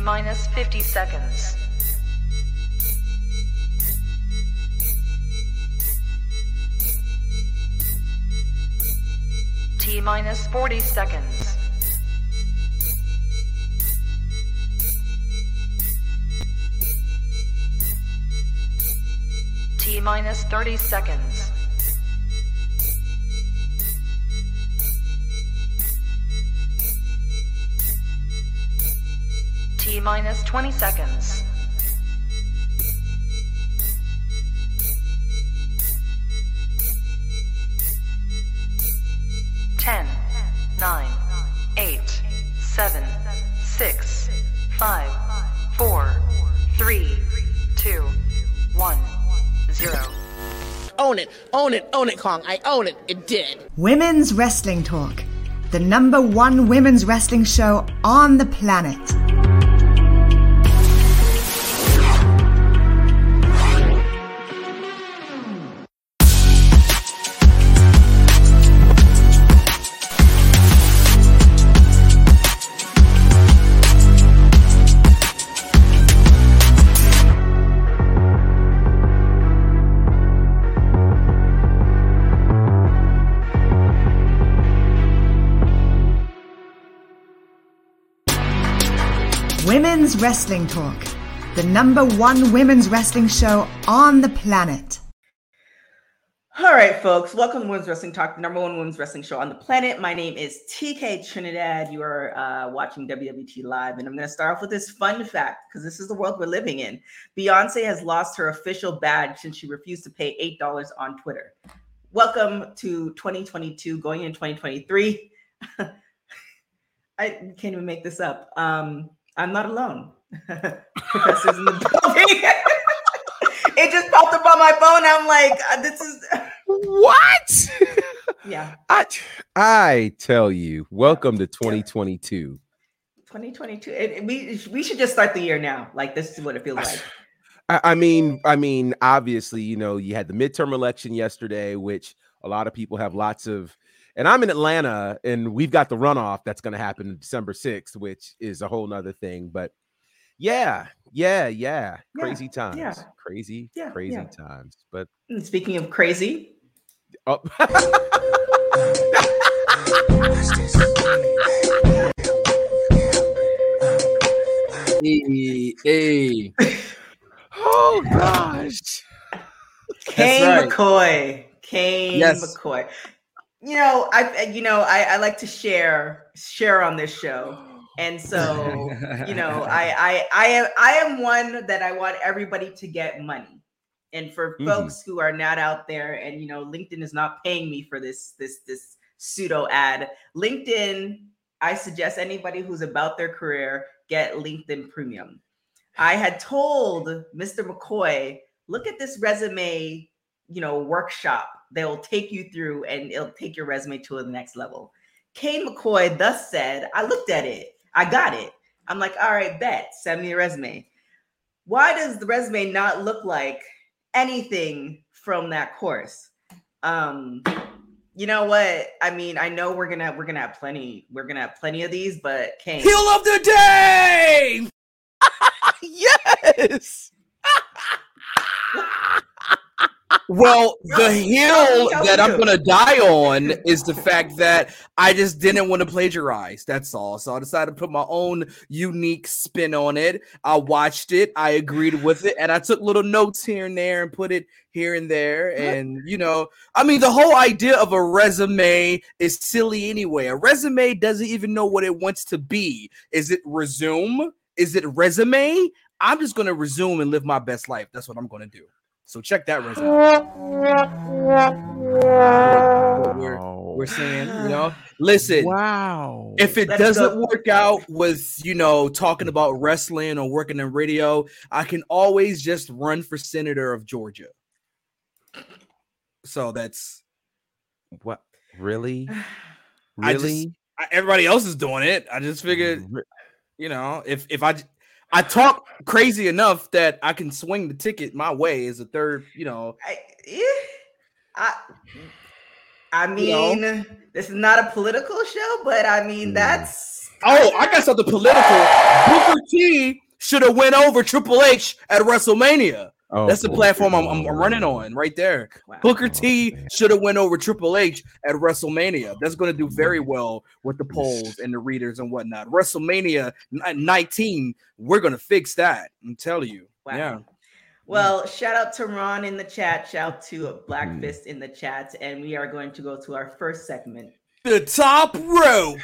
T minus 50 seconds. T minus 40 seconds. T minus 30 seconds. T minus 20 seconds. Ten, nine, eight, seven, six, five, four, three, two, one, zero. Own it, own it, own it, Kong. I own it. It did. Women's Wrestling Talk, the number one women's wrestling show on the planet. Wrestling Talk, the number one women's wrestling show on the planet. All right, folks. Welcome to Women's Wrestling Talk, the number one women's wrestling show on the planet. My name is TK Trinidad. You are uh, watching WWT Live, and I'm going to start off with this fun fact because this is the world we're living in. Beyonce has lost her official badge since she refused to pay $8 on Twitter. Welcome to 2022, going in 2023. I can't even make this up. Um, I'm not alone. Professor's in the building. it just popped up on my phone. I'm like, uh, this is What? yeah, I I tell you, welcome to 2022. 2022. It, it- we we should just start the year now. Like this is what it feels like. I, I mean, I mean, obviously, you know, you had the midterm election yesterday, which a lot of people have lots of. And I'm in Atlanta, and we've got the runoff that's going to happen December 6th, which is a whole nother thing. But yeah, yeah, yeah, Yeah, crazy times, yeah. crazy, Yeah, crazy yeah. times. But And speaking of crazy, oh, Hey, hey. oh gosh, Cain right. McCoy. Cain Yes. McCoy. You know, I you know I, I like to share share on this show, and so you know I I I am I am one that I want everybody to get money. And for Mhm. folks who are not out there, and you know, LinkedIn is not paying me for this this this pseudo ad. LinkedIn, I suggest anybody who's about their career get LinkedIn Premium. I had told Mr. McCoy, look at this resume, you know, workshop. They'll take you through and it'll take your resume to the next level. Cain McCoy thus said, I looked at it, I got it. I'm like, all right, bet, send me a resume. Why does the resume not look like anything from that course? Um, you know what? I mean, I know we're gonna we're gonna have plenty, we're gonna have plenty of these, but Cain, Heel of the day. yes. Well, the hill that I'm gonna die on is the fact that I just didn't want to plagiarize. That's all. So I decided to put my own unique spin on it. I watched it, I agreed with it, and I took little notes here and there and put it here and there. And you know, I mean, the whole idea of a resume is silly anyway. A resume doesn't even know what it wants to be. Is it resume? Is it resume? I'm just gonna resume and live my best life. That's what I'm gonna do. So check that resume. What we're, we're saying, you know, listen. Wow. If it Let's doesn't go. work out with, you know, talking about wrestling or working in radio, I can always just run for senator of Georgia. So that's what really? I just- I, everybody else is doing it. I just figured, you know, if if I j- I talk crazy enough that I can swing the ticket my way as a third, you know. I, I, I You know? mean, this is not a political show, but I mean, Mm. that's Oh, I got something political. Booker T should have went over Triple H at WrestleMania. Oh, That's the boy. platform I'm, I'm running on right there. Wow. Booker T man. should have went over Triple H at WrestleMania. That's going to do very well with the polls and the readers and whatnot. WrestleMania 19, we're going to fix that. I'm telling you. Wow. Yeah. Well, shout out to Ron in the chat. Shout out to Black. Fist mm. in the chat. And we are going to go to our first segment. The top rope.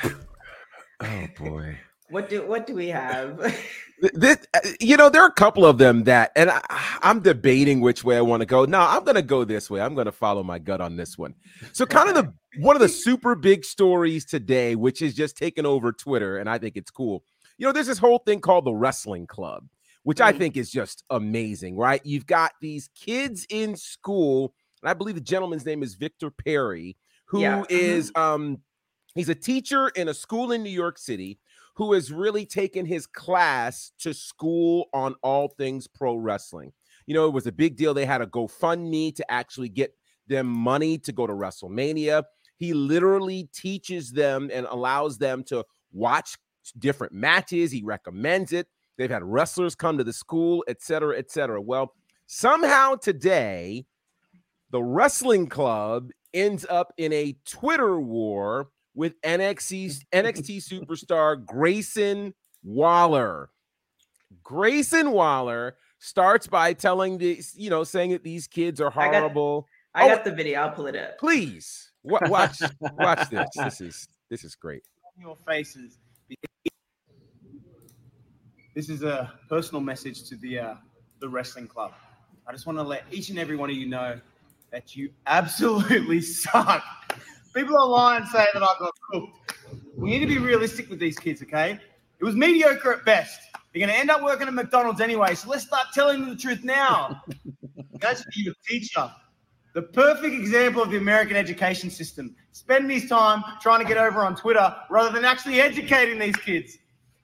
Oh boy. What do what do we have? Th- This, uh, you know, there are a couple of them that, and I, I'm debating which way I want to go. No, I'm going to go this way. I'm going to follow my gut on this one. So, kind of the one of the super big stories today, which is just taking over Twitter, and I think it's cool. You know, there's this whole thing called the Wrestling Club, which I Mhm. think is just amazing, right? You've got these kids in school, and I believe the gentleman's name is Victor Perry, who Yeah. is um he's a teacher in a school in New York City who has really taken his class to school on all things pro wrestling. You know, it was a big deal. They had a GoFundMe to actually get them money to go to WrestleMania. He literally teaches them and allows them to watch different matches. He recommends it. They've had wrestlers come to the school, et cetera, et cetera. Well, somehow today, the wrestling club ends up in a Twitter war with NXT NXT superstar Grayson Waller. Grayson Waller starts by telling these, you know, saying that these kids are I got- horrible. I Oh. got the video. I'll pull it up. Please wa- watch watch this. This is this is great. your faces. This is a personal message to the uh, the wrestling club. I just want to let each and every one of you know that you absolutely suck. People online say that I got cooked. We need to be realistic with these kids, okay? It was mediocre at best. You're going to end up working at McDonald's anyway, so let's start telling them the truth now. That's for you, a teacher. The perfect example of the American education system. Spend his time trying to get over on Twitter rather than actually educating these kids.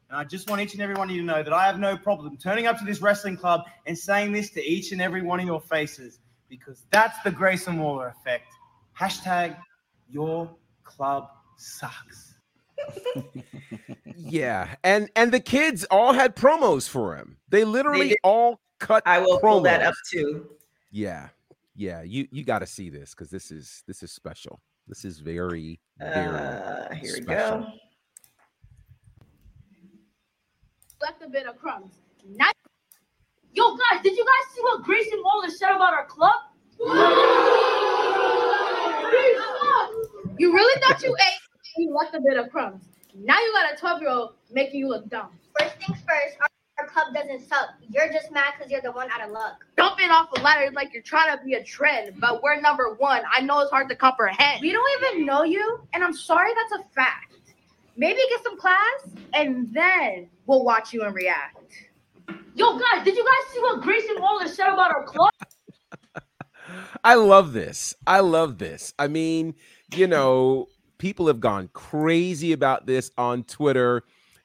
And I just want each and every one of you to know that I have no problem turning up to this wrestling club and saying this to each and every one of your faces because that's the Grayson Waller effect. Hashtag your club sucks. Yeah, and and the kids all had promos for him. They literally did. all cut. I will pull that up too. Yeah, yeah. You you got to see this because this is this is special. This is very very. Uh, here we go. left a bit of crumbs. Not- Yo, guys, did you guys see what Grayson Waller said about our club? You really thought you ate and you left a bit of crumbs. Now you got a 12 year old making you look dumb. First things first, our, our club doesn't suck. You're just mad because you're the one out of luck. Dumping off a ladder like you're trying to be a trend, but we're number one. I know it's hard to comprehend. We don't even know you, and I'm sorry that's a fact. Maybe get some class, and then we'll watch you and react. Yo, guys, did you guys see what Grayson Waller said about our club? I love this. I love this. I mean, you know, people have gone crazy about this on Twitter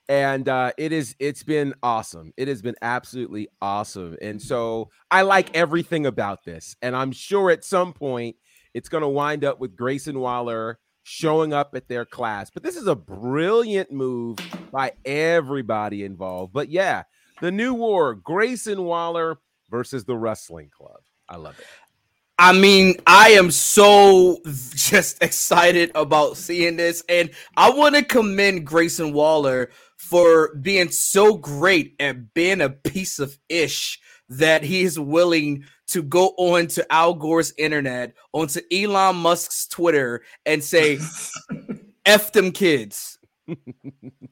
and uh it is it's been awesome. It has been absolutely awesome. And so I like everything about this. And I'm sure at some point it's going to wind up with Grayson Waller showing up at their class. But this is a brilliant move by everybody involved. But yeah, the new war, Grayson Waller versus the wrestling club. I love it. I mean, I am so just excited about seeing this, and I want to commend Grayson Waller for being so great at being a piece of ish that he is willing to go on to Al Gore's internet, onto Elon Musk's Twitter, and say, "F them kids."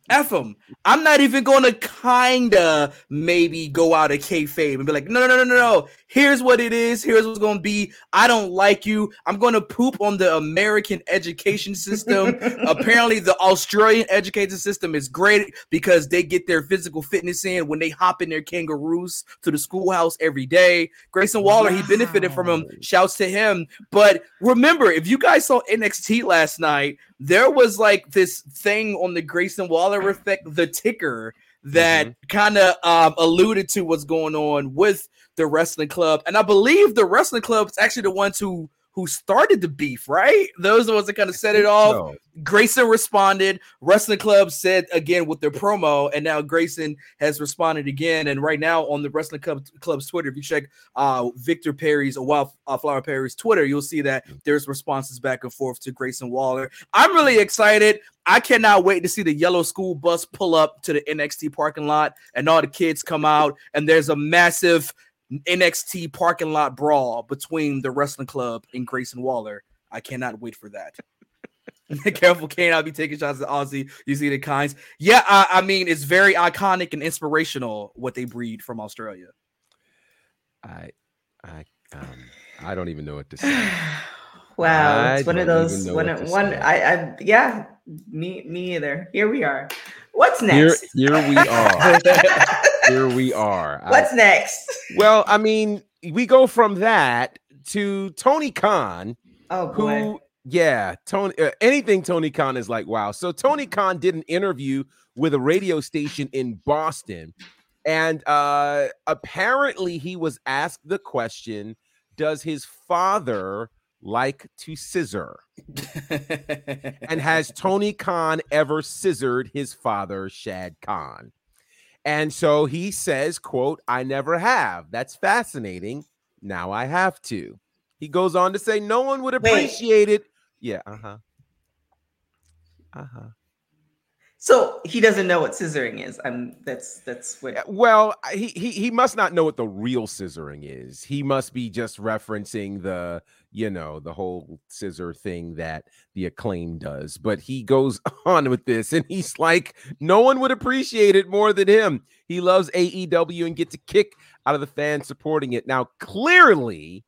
F them. I'm not even going to kinda maybe go out of kayfabe and be like, no, no, no, no, no. Here's what it is. Here's what's going to be. I don't like you. I'm going to poop on the American education system. Apparently, the Australian education system is great because they get their physical fitness in when they hop in their kangaroos to the schoolhouse every day. Grayson Waller, he benefited from him. Shouts to him. But remember, if you guys saw NXT last night, there was like this thing on the Grayson Waller effect, the ticker that kind of um, alluded to what's going on with the wrestling club. And I believe the wrestling club is actually the ones who who started the beef, right? Those are the ones that kind of set it off. So, Grayson responded. Wrestling Club said again with their promo, and now Grayson has responded again. And right now on the Wrestling Club Club's Twitter, if you check uh, Victor Perry's uh, or Wildflower uh, Perry's Twitter, you'll see that mm. there's responses back and forth to Grayson Waller. I'm really excited. I cannot wait to see the yellow school bus pull up to the NXT parking lot and all the kids come out, and there's a massive NXT parking lot brawl between the Wrestling Club and Grayson Waller. I cannot wait for that. Careful, Cain. I'll be taking shots at Aussie. You see the kinds. Yeah, I, I mean, it's very iconic and inspirational what they breed from Australia. I, I, um, I don't even know what to say. Wow, I it's one of those one what one say. I, I yeah, me me either. Here we are. What's Here, next? here we are. here we are. I- What's next? well, I mean, we go from that to Tony Khan, Oh boy. who, yeah, Tony, uh, anything Tony Khan is like, wow. So Tony Khan did an interview with a radio station in Boston, and uh, apparently he was asked the question, "Does his father like to scissor?" and has Tony Khan ever scissored his father, Shad Khan? And so he says, quote, I never have. That's fascinating. Now I have to. He goes on to say, no one would Wait. appreciate it. Yeah, uh-huh. Uh-huh. So he doesn't know what scissoring is. I'm that's that's what eh, Well, he, he he must not know what the real scissoring is. He must be just referencing the, you know, the whole scissor thing that the acclaim does. But he goes on with this and he's like, no one would appreciate it more than him. He loves AEW and gets a kick out of the fans supporting it. Now, clearly,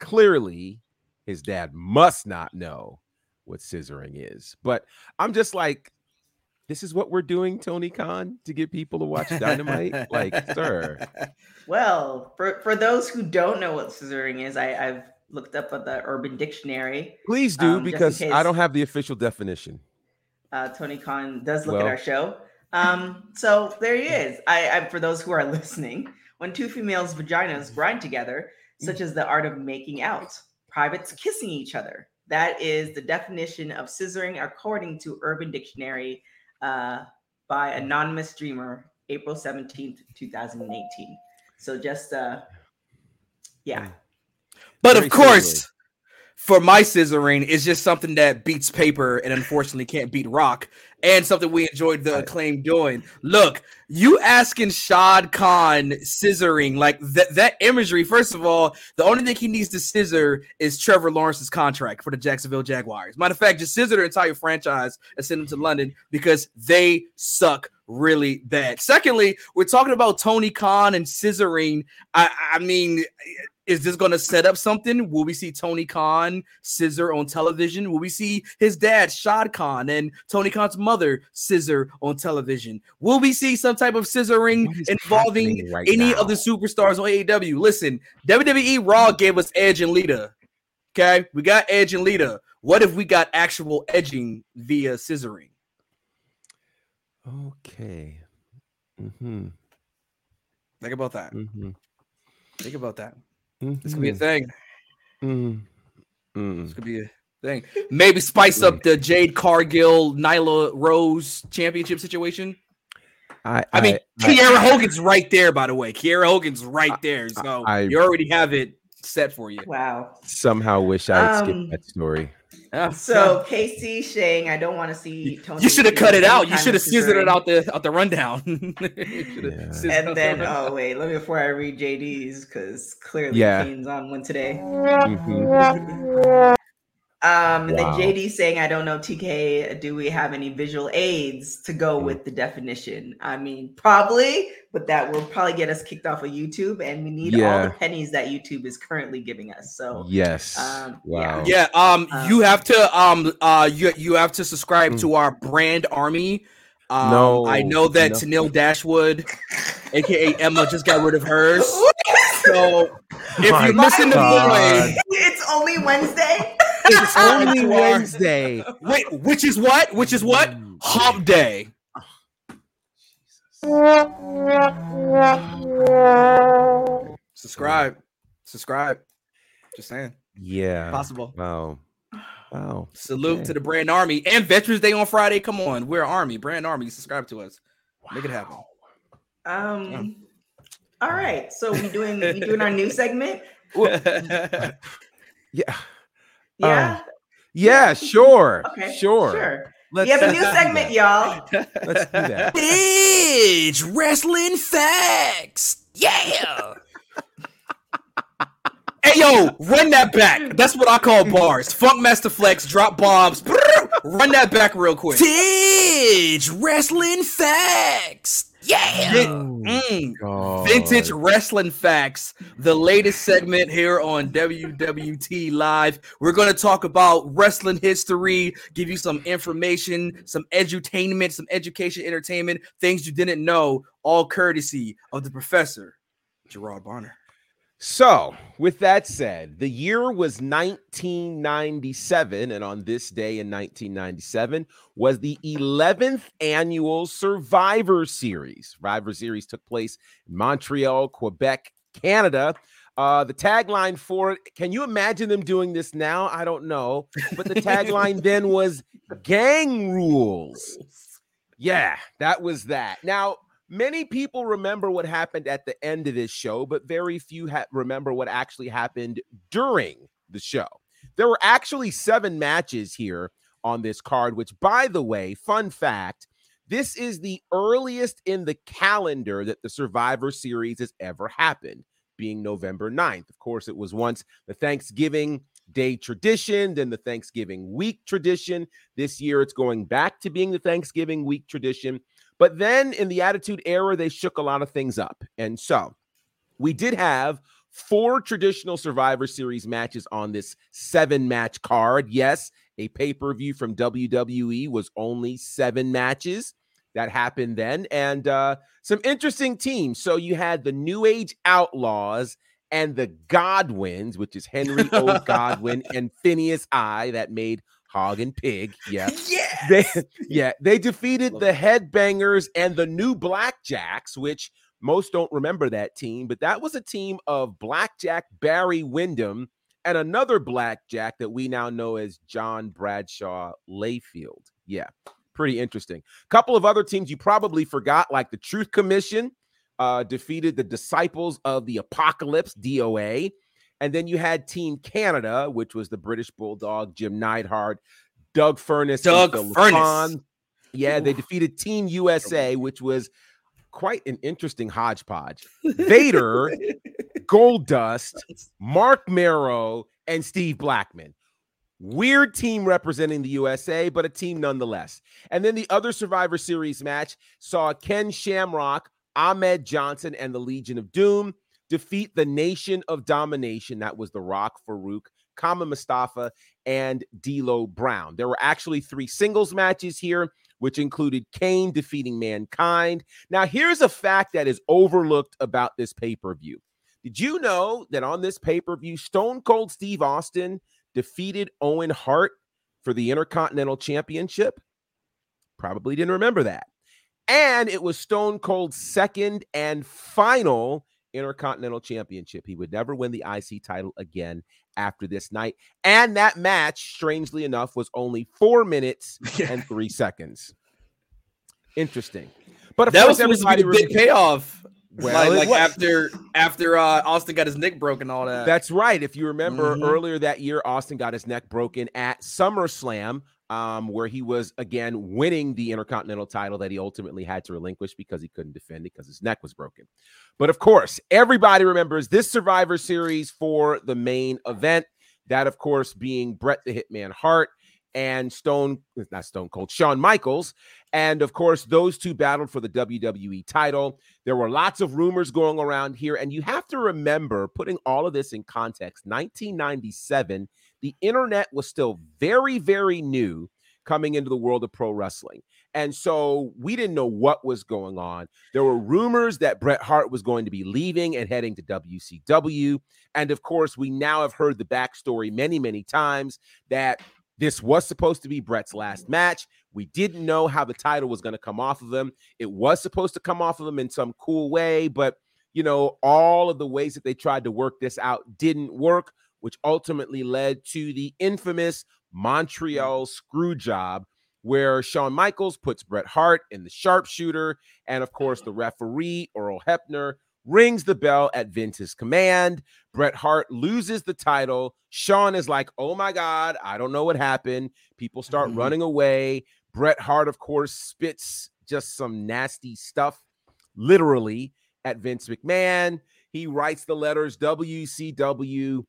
clearly, his dad must not know what scissoring is. But I'm just like, this is what we're doing, Tony Khan, to get people to watch Dynamite. like, sir, well, for for those who don't know what scissoring is, I, I've looked up at the Urban Dictionary. please do Um, because I don't have the official definition. Uh, Tony Khan does look at our show. Um, so there he is. I, I for those who are listening, when two females' vaginas grind together, such as the art of making out, privates kissing each other. That is the definition of scissoring according to Urban Dictionary uh, by anonymous dreamer, April 17th, 2018. So just uh yeah. But Very of course, similar. For my scissoring, it's just something that beats paper and unfortunately can't beat rock, and something we enjoyed the acclaim doing. Look, you asking Shad Khan scissoring like that that imagery. First of all, the only thing he needs to scissor is Trevor Lawrence's contract for the Jacksonville Jaguars. Matter of fact, just scissor the entire franchise and send them to London because they suck really bad. Secondly, we're talking about Tony Khan and scissoring. I, I mean, is this going to set up something? Will we see Tony Khan scissor on television? Will we see his dad, Shad Khan, and Tony Khan's mother scissor on television? Will we see some type of scissoring involving right any now? of the superstars on AEW? Listen, WWE Raw gave us Edge and Lita. Okay, we got Edge and Lita. What if we got actual edging via scissoring? Okay. Mm-hmm. Think about that. Mm-hmm. Think about that. This could be a thing. Mm-hmm. This could be a thing. Maybe spice up the Jade Cargill, Nyla Rose championship situation. I, I mean, I- Kiera Hogan's right there, by the way. Kiera Hogan's right there. So I- you already have it set for you. Wow. somehow wish I'd Um, skipped that story. Yeah. So Casey saying I don't want to see Tony. you should have cut it out. You should have scissored it out the out the rundown. You shoulda Yeah. scissored out And the then, rundown. oh wait, let me before I read JD's because clearly Yeah. Cain's on one today. Mhm. Um, and Wow. then JD saying, I don't know, TK, do we have any visual aids to go Mm. with the definition? I mean, probably, but that will probably get us kicked off of YouTube, and we need all the pennies that YouTube is currently giving us. So, Yes. um, wow. yeah. Yeah, um, Um, you have to um uh you you have to subscribe to our brand army. Um, No, I know that no. Tenille Dashwood, aka Emma, just got rid of hers. So if My you're missing the God. it's only Wednesday. It's Only Wednesday. Wait, which is what? Which is what? Mm. Hump day. Subscribe. Subscribe. Just saying. Yeah. Possible. Wow. Wow. Salute Okay. to the Brand Army and Veterans Day on Friday. Come on, we're Army, Brand Army. Subscribe to us. Make it happen. Um. All right. So we doing we doing our new segment. Yeah. Yeah. Um, yeah, sure. okay. Sure. Sure. Let's we have a new segment, y'all. Let's do that. It's wrestling facts. Yeah. hey yo, run that back. That's what I call bars. Funk Master Flex, drop bombs. run that back real quick. Tidge wrestling facts. Yeah. Mm. Vintage Wrestling Facts, the latest segment here on WWT Live. We're going to talk about wrestling history, give you some information, some edutainment, some education, entertainment, things you didn't know, all courtesy of the professor, Gerard Bonner. So, with that said, the year was 1997, and on this day in 1997 was the 11th annual Survivor Series. Survivor Series took place in Montreal, Quebec, Canada. Uh, the tagline for it, can you imagine them doing this now? I don't know. But the tagline then was gang rules. Yeah, that was that. Now, many people remember what happened at the end of this show, but very few ha- remember what actually happened during the show. There were actually seven matches here on this card, which, by the way, fun fact this is the earliest in the calendar that the Survivor Series has ever happened, being November 9th. Of course, it was once the Thanksgiving Day tradition, then the Thanksgiving week tradition. This year, it's going back to being the Thanksgiving week tradition. But then in the Attitude Era, they shook a lot of things up. And so we did have four traditional Survivor Series matches on this seven match card. Yes, a pay per view from WWE was only seven matches that happened then, and uh, some interesting teams. So you had the New Age Outlaws and the Godwinns, which is Henry O. Godwinn and Phineas I, that made Hog and Pig. Yeah. Yeah. They, yeah, they defeated the Headbangers and the New Blackjacks, which most don't remember that team, but that was a team of Blackjack Barry Windham and another Blackjack that we now know as John Bradshaw Layfield. Yeah, pretty interesting. A Couple of other teams you probably forgot, like the Truth Commission, uh, defeated the Disciples of the Apocalypse, DOA. And then you had Team Canada, which was the British Bulldog, Jim Neidhart, Doug Furnas, and Doug. LaFon. Yeah, they defeated Team USA, which was quite an interesting hodgepodge. Vader, Gold Dust, Marc Mero, and Steve Blackman. Weird team representing the USA, but a team nonetheless. And then the other Survivor Series match saw Ken Shamrock, Ahmed Johnson, and the Legion of Doom defeat the Nation of Domination. That was The Rock, Faarooq, Kama Mustafa, and D'Lo Brown. There were actually three singles matches here, which included Kane defeating Mankind. Now, here's a fact that is overlooked about this pay per view. Did you know that on this pay per view, Stone Cold Steve Austin defeated Owen Hart for the Intercontinental Championship? Probably didn't remember that. And it was Stone Cold's second and final Intercontinental Championship. He would never win the IC title again after this night. And that match, strangely enough, was only four minutes and three seconds. Interesting. But of that was course, supposed to be the big payoff. Well, like, like after after uh, Austin got his neck broken, all that. That's right. If you remember Mhm. earlier that year, Austin got his neck broken at SummerSlam, um, where he was again winning the Intercontinental title that he ultimately had to relinquish because he couldn't defend it because his neck was broken. But of course, everybody remembers this Survivor Series for the main event. That, of course, being Bret the Hitman Hart and Stone, not Stone Cold, Shawn Michaels. And of course, those two battled for the WWE title. There were lots of rumors going around here. And you have to remember, putting all of this in context, 1997, the internet was still very, very new coming into the world of pro wrestling. And so we didn't know what was going on. There were rumors that Bret Hart was going to be leaving and heading to WCW. And of course, we now have heard the backstory many, many times that this was supposed to be Bret's last match. We didn't know how the title was going to come off of him. It was supposed to come off of him in some cool way, but you know, all of the ways that they tried to work this out didn't work, which ultimately led to the infamous Montreal screw job, where Shawn Michaels puts Bret Hart in the sharpshooter. And of course, the referee, Earl Hebner, rings the bell at Vince's command. Bret Hart loses the title. Shawn is like, oh my God, I don't know what happened. People start Mhm. running away. Bret Hart, of course, spits just some nasty stuff, literally, at Vince McMahon. He writes the letters WCW,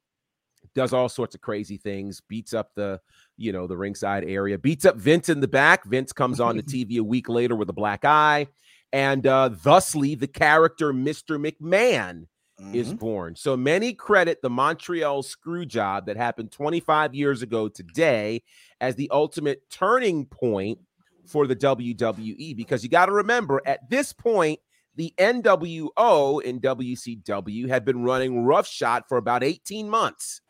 does all sorts of crazy things, beats up the, you know, the ringside area, beats up Vince in the back. Vince comes on the TV a week later with a black eye. And uh, thusly, the character Mr. McMahon is Mhm. born. So many credit the Montreal screw job that happened 25 years ago today as the ultimate turning point for the WWE because you got to remember at this point the NWO in WCW had been running roughshod for about 18 months.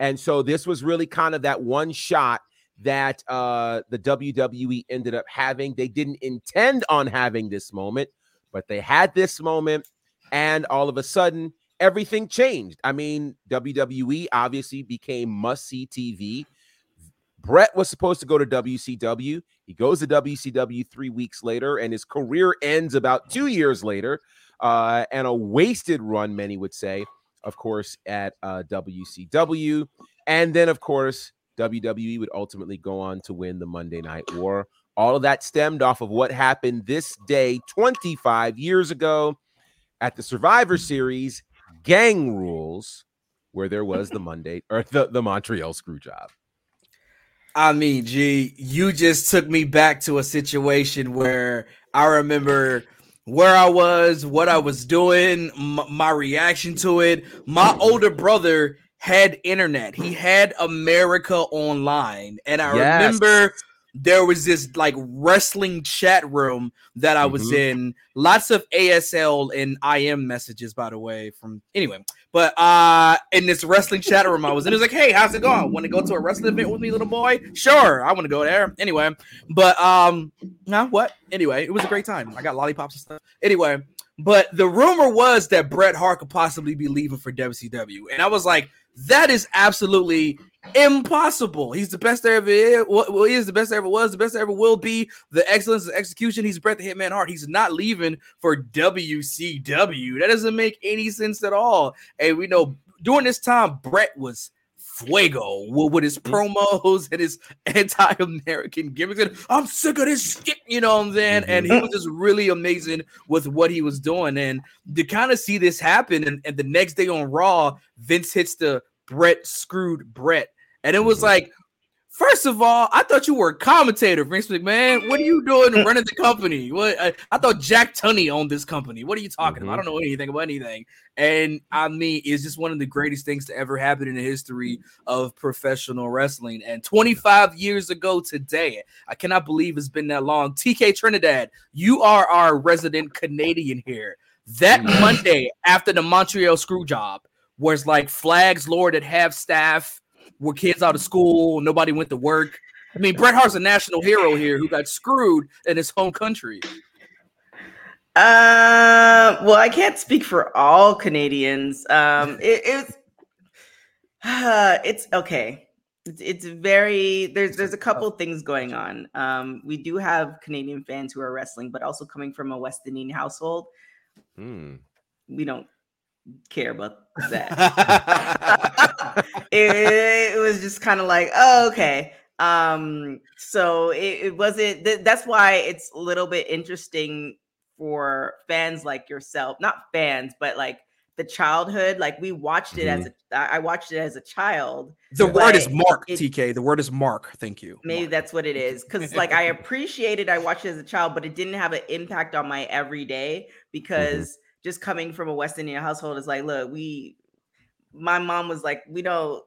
And so this was really kind of that one shot that uh, the WWE ended up having. They didn't intend on having this moment, but they had this moment, and all of a sudden, everything changed. I mean, WWE obviously became must see TV. Bret was supposed to go to WCW. He goes to WCW three weeks later, and his career ends about two years later. Uh, and a wasted run, many would say, of course, at uh, WCW. And then, of course, WWE would ultimately go on to win the Monday Night War. All of that stemmed off of what happened this day 25 years ago at the Survivor Series Gang Rules, where there was the Monday or the, the Montreal screw job. I mean, gee, you just took me back to a situation where I remember where I was, what I was doing, m- my reaction to it. My older brother had internet. He had America Online, and I Yes. remember there was this like wrestling chat room that I was Mhm. in. Lots of ASL and IM messages, by the way. From anyway, but uh, in this wrestling chat room, I was in. It was like, "Hey, how's it going? Want to go to a wrestling event with me, little boy? Sure, I want to go there." Anyway, but um, nah, what? Anyway, it was a great time. I got lollipops and stuff. Anyway, but the rumor was that Bret Hart could possibly be leaving for WCW, and I was like, "That is absolutely impossible. He's the best there ever is. Well, he is the best there ever was, the best there ever will be. The excellence of execution. He's Bret the Hitman Hart. He's not leaving for WCW. That doesn't make any sense at all. And we know during this time, Bret was fuego with, with his mm-hmm. promos and his anti-American gimmicks. And I'm sick of this shit, you know what I'm saying? And he mm-hmm. was just really amazing with what he was doing. And to kind of see this happen, and, and the next day on Raw, Vince hits the Bret screwed Bret. And it was Mhm. like, first of all, I thought you were a commentator, Vince McMahon. What are you doing running the company? What I, I thought Jack Tunney owned this company. What are you talking about? I don't know anything about anything. And I mean, it's just one of the greatest things to ever happen in the history of professional wrestling. And 25 years ago today, I cannot believe it's been that long. TK Trinidad, you are our resident Canadian here. That Mm. Monday after the Montreal screw job, was like flags lowered at half staff, were kids out of school, nobody went to work. I mean, Bret Hart's a national hero here who got screwed in his home country. Uh, well, I can't speak for all Canadians. Um, it, it's it's okay. It's, it's very there's there's a couple things going on. Um, we do have Canadian fans who are wrestling, but also coming from a West Indian household, Hmm. we don't care about that. it, it was just kind of like, oh, okay. Um, so it, it wasn't. Th- that's why it's a little bit interesting for fans like yourself, not fans, but like the childhood. Like we watched it as a, I watched it as a child. The word is Mark, it- TK. The word is Mark. Thank you. Maybe Mark. that's what it is. Because like I appreciated I watched it as a child, but it didn't have an impact on my everyday because just coming from a West Indian household is like, look, we my mom was like, we don't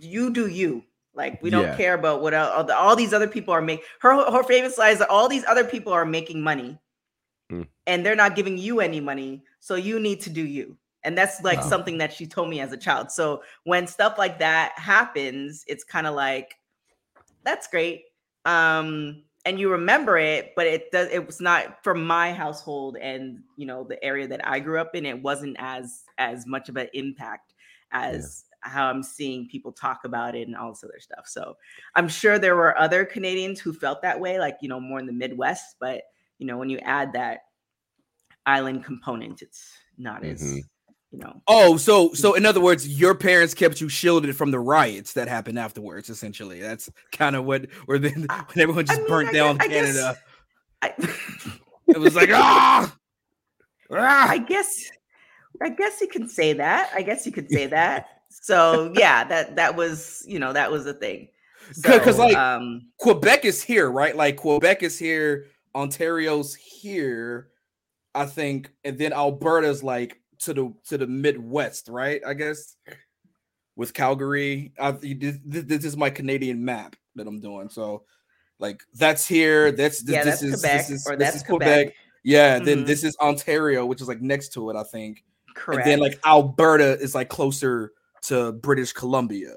you do you. Like we don't Yeah. care about what all, the, all these other people are making. Her her famous line is that all these other people are making money, Mm. and they're not giving you any money. So you need to do you. And that's like Wow. something that she told me as a child. So when stuff like that happens, it's kind of like that's great. Um, and you remember it, but it does it was not from my household and you know the area that I grew up in, it wasn't as as much of an impact as how I'm seeing people talk about it and all this other stuff. So I'm sure there were other Canadians who felt that way, like you know, more in the Midwest. But you know, when you add that island component, it's not as Mhm. You know. Oh, so so in other words, your parents kept you shielded from the riots that happened afterwards. Essentially, that's kind of what where then when everyone just I mean, burnt I down guess- I guess- Canada. I, It was like ah, ah. I guess I guess you can say that. I guess you could say that. So yeah, that that was you know that was the thing. 'cause, So, like, um, Quebec is here, right? Like Quebec is here, Ontario's here, I think, and then Alberta's like to the to the Midwest, right? I guess with Calgary. I, this, this is my Canadian map that I'm doing. So, like that's here. That's this, yeah, this that's is Quebec this is, or this that's is Quebec. Yeah, then Mhm. this is Ontario, which is like next to it, I think. Correct. And then like Alberta is like closer to British Columbia.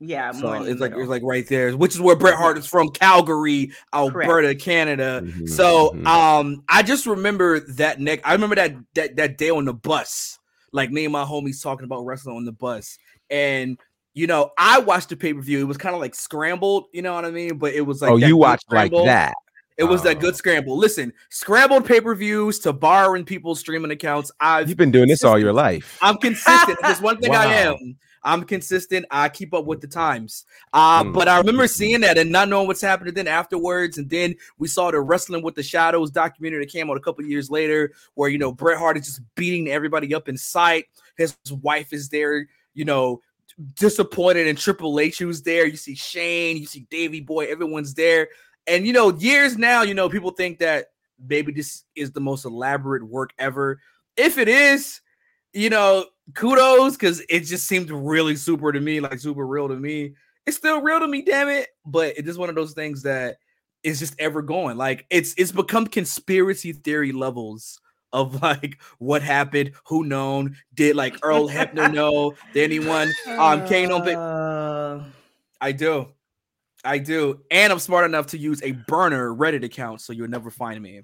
Yeah, So more it's like middle. it's like right there, which is where Bret Hart is from, Calgary, Alberta, Canada. Mhm, So mhm. um I just remember that neck. I remember that that that day on the bus, like me and my homies talking about wrestling on the bus. And you know, I watched the pay-per-view. It was kind of like scrambled, you know what I mean? But it was like oh, you good watched like that. It was that Oh. good scramble. Listen, scrambled pay-per-views to borrowing people's streaming accounts. I've You've been doing this all your life. I'm consistent. There's one thing I am. I'm consistent. I keep up with the times. Uh, Mm. but I remember seeing that and not knowing what's happening then afterwards. And then we saw the Wrestling with the Shadows documentary that came out a couple years later, where you know Bret Hart is just beating everybody up in sight. His wife is there, you know, disappointed, and Triple H who's there. You see Shane, you see Davey Boy, everyone's there. And you know, years now, you know, people think that maybe this is the most elaborate work ever. If it is, you know, kudos because it just seemed really super to me, like super real to me. It's still real to me, damn it. But it's just one of those things that is just ever going. Like it's it's become conspiracy theory levels of like what happened, who known, did like Earl Hebner know, did anyone um Cain on pick? Uh, I do. I do. And I'm smart enough to use a burner Reddit account, so you'll never find me.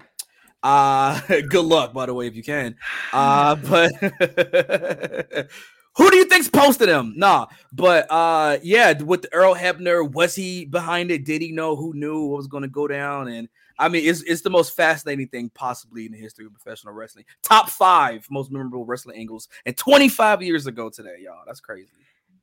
Uh good luck, by the way, if you can. Uh but who do you think's posted him? Nah, but uh yeah, with Earl Hebner, was he behind it? Did he know who knew what was gonna go down? And I mean, it's it's the most fascinating thing possibly in the history of professional wrestling. Top five most memorable wrestling angles and 25 years ago today, y'all. That's crazy.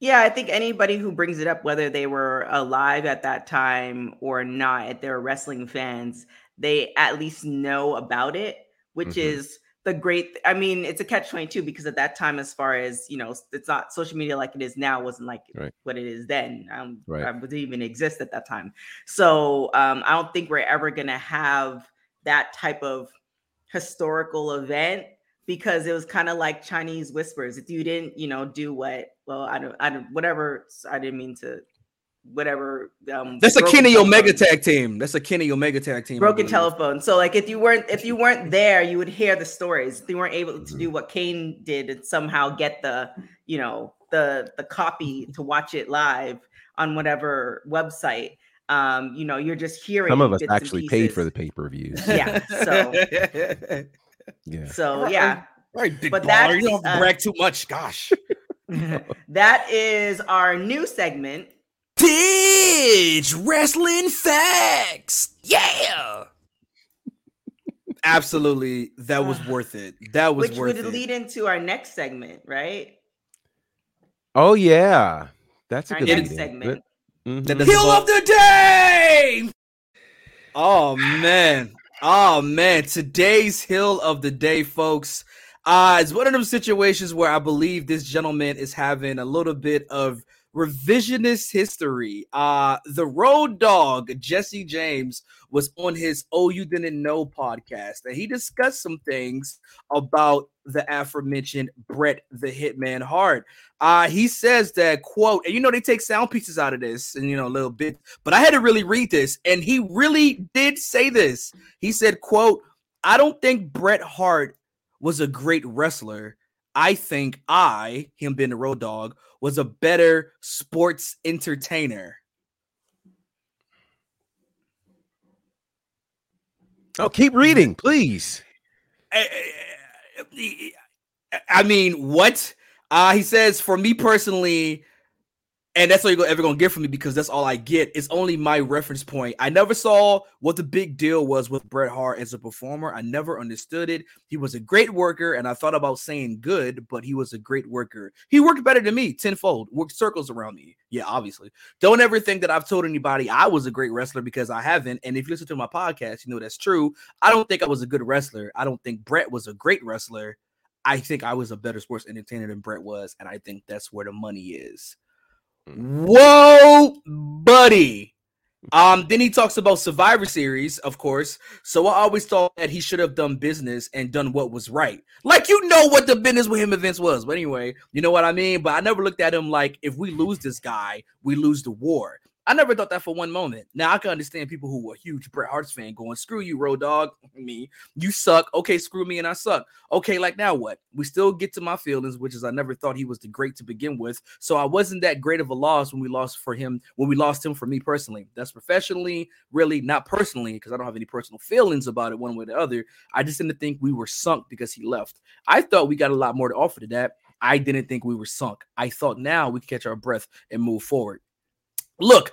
Yeah, I think anybody who brings it up, whether they were alive at that time or not, they're wrestling fans, they at least know about it, which Mhm. is the great. I mean, it's a catch twenty two because at that time, as far as you know, it's not social media like it is now. wasn't like Right. what it is then. Um, Right. I didn't even exist at that time. So um, I don't think we're ever gonna have that type of historical event because it was kind of like Chinese whispers. If you didn't, you know, do what, well, I don't, I don't, whatever. I didn't mean to, whatever. Um, That's a broken Kenny Omega telephone- tag team. That's a Kenny Omega tag team. Broken telephone. So, like, if you weren't, if you weren't there, you would hear the stories. If you weren't able to Mm-hmm. do what Cain did and somehow get the, you know, the the copy to watch it live on whatever website. Um, you know, you're just hearing. Some of us actually paid for the pay per views. Yeah, so- Yeah. So Right. yeah, right, big But baller. You don't have to uh, brag too much. Gosh. that is our new segment. Tidge Wrestling Facts. Yeah. Absolutely. That was worth it. That was which worth would it. lead into our next segment, right? Oh yeah, that's a Our good next lead-in. segment. That doesn't Hill of the day. Oh man. Oh man. Today's hill of the day, folks. Uh, it's one of those situations where I believe this gentleman is having a little bit of revisionist history. Uh, the road dog, Jesse James, was on his Oh You Didn't Know podcast, and he discussed some things about the aforementioned Bret the Hitman Hart. Uh, he says that quote, and you know they take sound pieces out of this, and you know a little bit, but I had to really read this, and he really did say this. He said, "quote I don't think Bret Hart was a great wrestler. I think I, him being the road dog, was a better sports entertainer." Oh, keep reading, please. I- I I mean, what? Uh, he says, for me personally, and that's all you're ever gonna get from me because that's all I get. It's only my reference point. I never saw what the big deal was with Bret Hart as a performer. I never understood it. He was a great worker, and I thought about saying good, but he was a great worker. He worked better than me tenfold, worked circles around me. Yeah, obviously. Don't ever think that I've told anybody I was a great wrestler because I haven't. And if you listen to my podcast, you know that's true. I don't think I was a good wrestler. I don't think Bret was a great wrestler. I think I was a better sports entertainer than Bret was, and I think that's where the money is. Whoa, buddy. Um, then he talks about Survivor Series, of course. So I always thought that he should have done business and done what was right. Like you know what the business with him events was. But anyway, you know what I mean? But I never looked at him like if we lose this guy, we lose the war. I never thought that for one moment. Now I can understand people who were huge Bret Hart's fan going, screw you, Road Dog. Me, you suck. Okay, screw me and I suck. Okay, like now what? We still get to my feelings, which is I never thought he was the great to begin with. So I wasn't that great of a loss when we lost for him, when we lost him for me personally. That's professionally, really not personally, because I don't have any personal feelings about it one way or the other. I just didn't think we were sunk because he left. I thought we got a lot more to offer to that. I didn't think we were sunk. I thought now we could catch our breath and move forward. Look,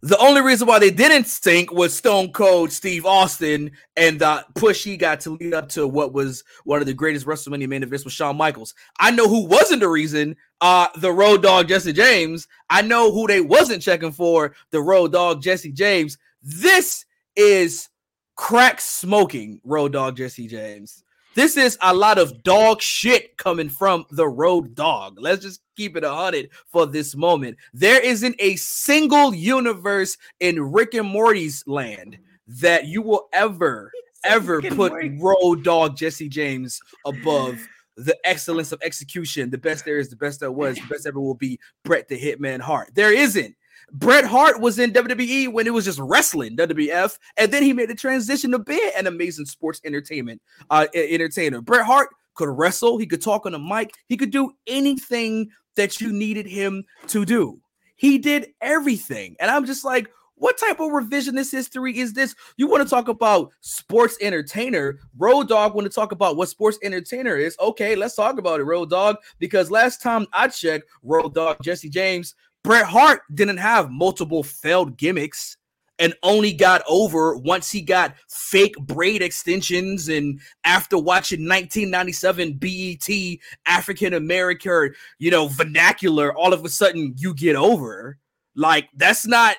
the only reason why they didn't sink was Stone Cold Steve Austin and the push he got to lead up to what was one of the greatest WrestleMania main events with Shawn Michaels. I know who wasn't the reason. Uh, the Road Dog Jesse James. I know who they wasn't checking for. The Road Dog Jesse James. This is crack smoking Road Dog Jesse James. This is a lot of dog shit coming from the road dog. Let's just keep it a hundred for this moment. There isn't a single universe in Rick and Morty's land that you will ever, ever put Morty. road dog Jesse James above the excellence of execution. The best there is, the best there was, the best ever will be Bret the Hitman Hart. There isn't. Bret Hart was in WWE when it was just wrestling, WWF, and then he made the transition to being an amazing sports entertainment uh, entertainer. Bret Hart could wrestle, he could talk on a mic, he could do anything that you needed him to do. He did everything, and I'm just like, what type of revisionist history is this? You want to talk about sports entertainer? Road Dog want to talk about what sports entertainer is? Okay, let's talk about it, Road Dog. Because last time I checked, Road Dog Jesse James, Bret Hart didn't have multiple failed gimmicks and only got over once he got fake braid extensions and after watching 1997 BET African American, you know, vernacular, all of a sudden you get over. Like that's not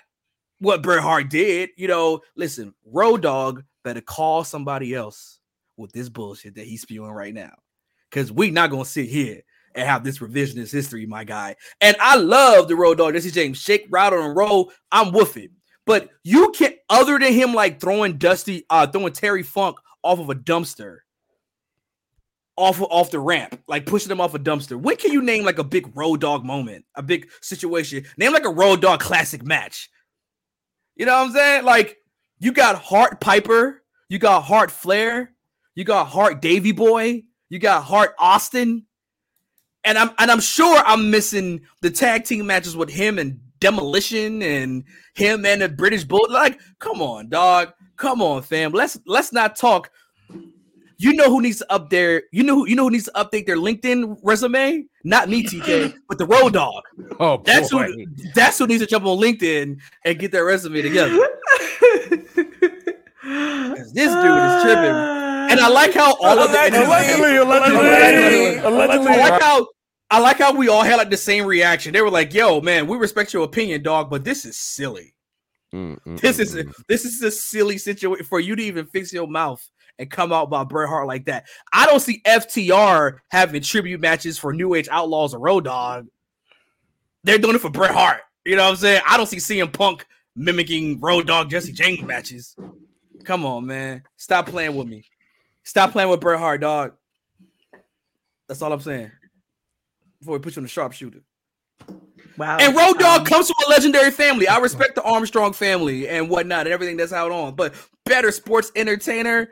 what Bret Hart did. You know, listen, Road Dog better call somebody else with this bullshit that he's spewing right now. Cause we not gonna sit here and have this revisionist history, my guy. And I love the Road Dog, Jesse James, shake, rattle, and roll. I'm with it. But you can't, other than him like throwing Dusty, uh, throwing Terry Funk off of a dumpster, off off the ramp, like pushing him off a dumpster. When can you name like a big Road Dog moment, a big situation? Name like a Road Dog classic match. You know what I'm saying? Like you got Hart Piper, you got Hart Flair, you got Hart Davy Boy, you got Hart Austin, and I'm and I'm sure I'm missing the tag team matches with him and Demolition and him and the British Bull. Like, come on, dog, come on, fam. Let's let's not talk. You know who needs to up their you know who you know who needs to update their LinkedIn resume? Not me, TK, but the Road Dog. Oh, That's boy. who that's who needs to jump on LinkedIn and get their resume together. 'Cause this dude is tripping. And I like how all of the Allegedly, allegedly, Allegedly. allegedly. I like how I like how we all had like the same reaction. They were like, "Yo, man, we respect your opinion, dog, but this is silly. Mm, This mm, is a, this is a silly situation for you to even fix your mouth and come out by Bret Hart like that. I don't see FTR having tribute matches for New Age Outlaws or Road Dog. They're doing it for Bret Hart. You know what I'm saying? I don't see CM Punk mimicking Road Dog Jesse James matches. Come on, man. Stop playing with me. Stop playing with Bret Hart, dog. That's all I'm saying. Before we put you on the sharpshooter. Wow. And Road Dog Um, comes from a legendary family. I respect the Armstrong family and whatnot and everything that's out on. But better sports entertainer,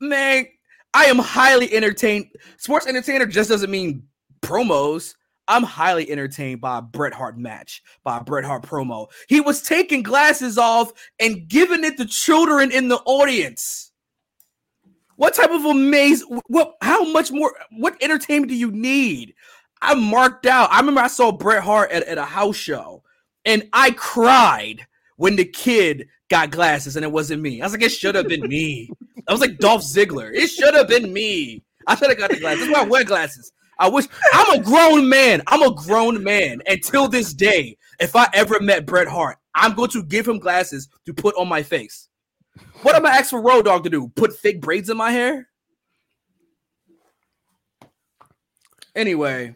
man, I am highly entertained. Sports entertainer just doesn't mean promos. I'm highly entertained by a Bret Hart match, by a Bret Hart promo. He was taking glasses off and giving it to children in the audience. What type of amaze? What? How much more? What entertainment do you need? I marked out. I remember I saw Bret Hart at, at a house show, and I cried when the kid got glasses, and it wasn't me. I was like, it should have been me. I was like Dolph Ziggler. It should have been me. I should have got the glasses. That's why I wear glasses. I wish I'm a grown man. I'm a grown man. Until this day, if I ever met Bret Hart, I'm going to give him glasses to put on my face. What am I ask for Road Dog to do? Put fake braids in my hair? Anyway,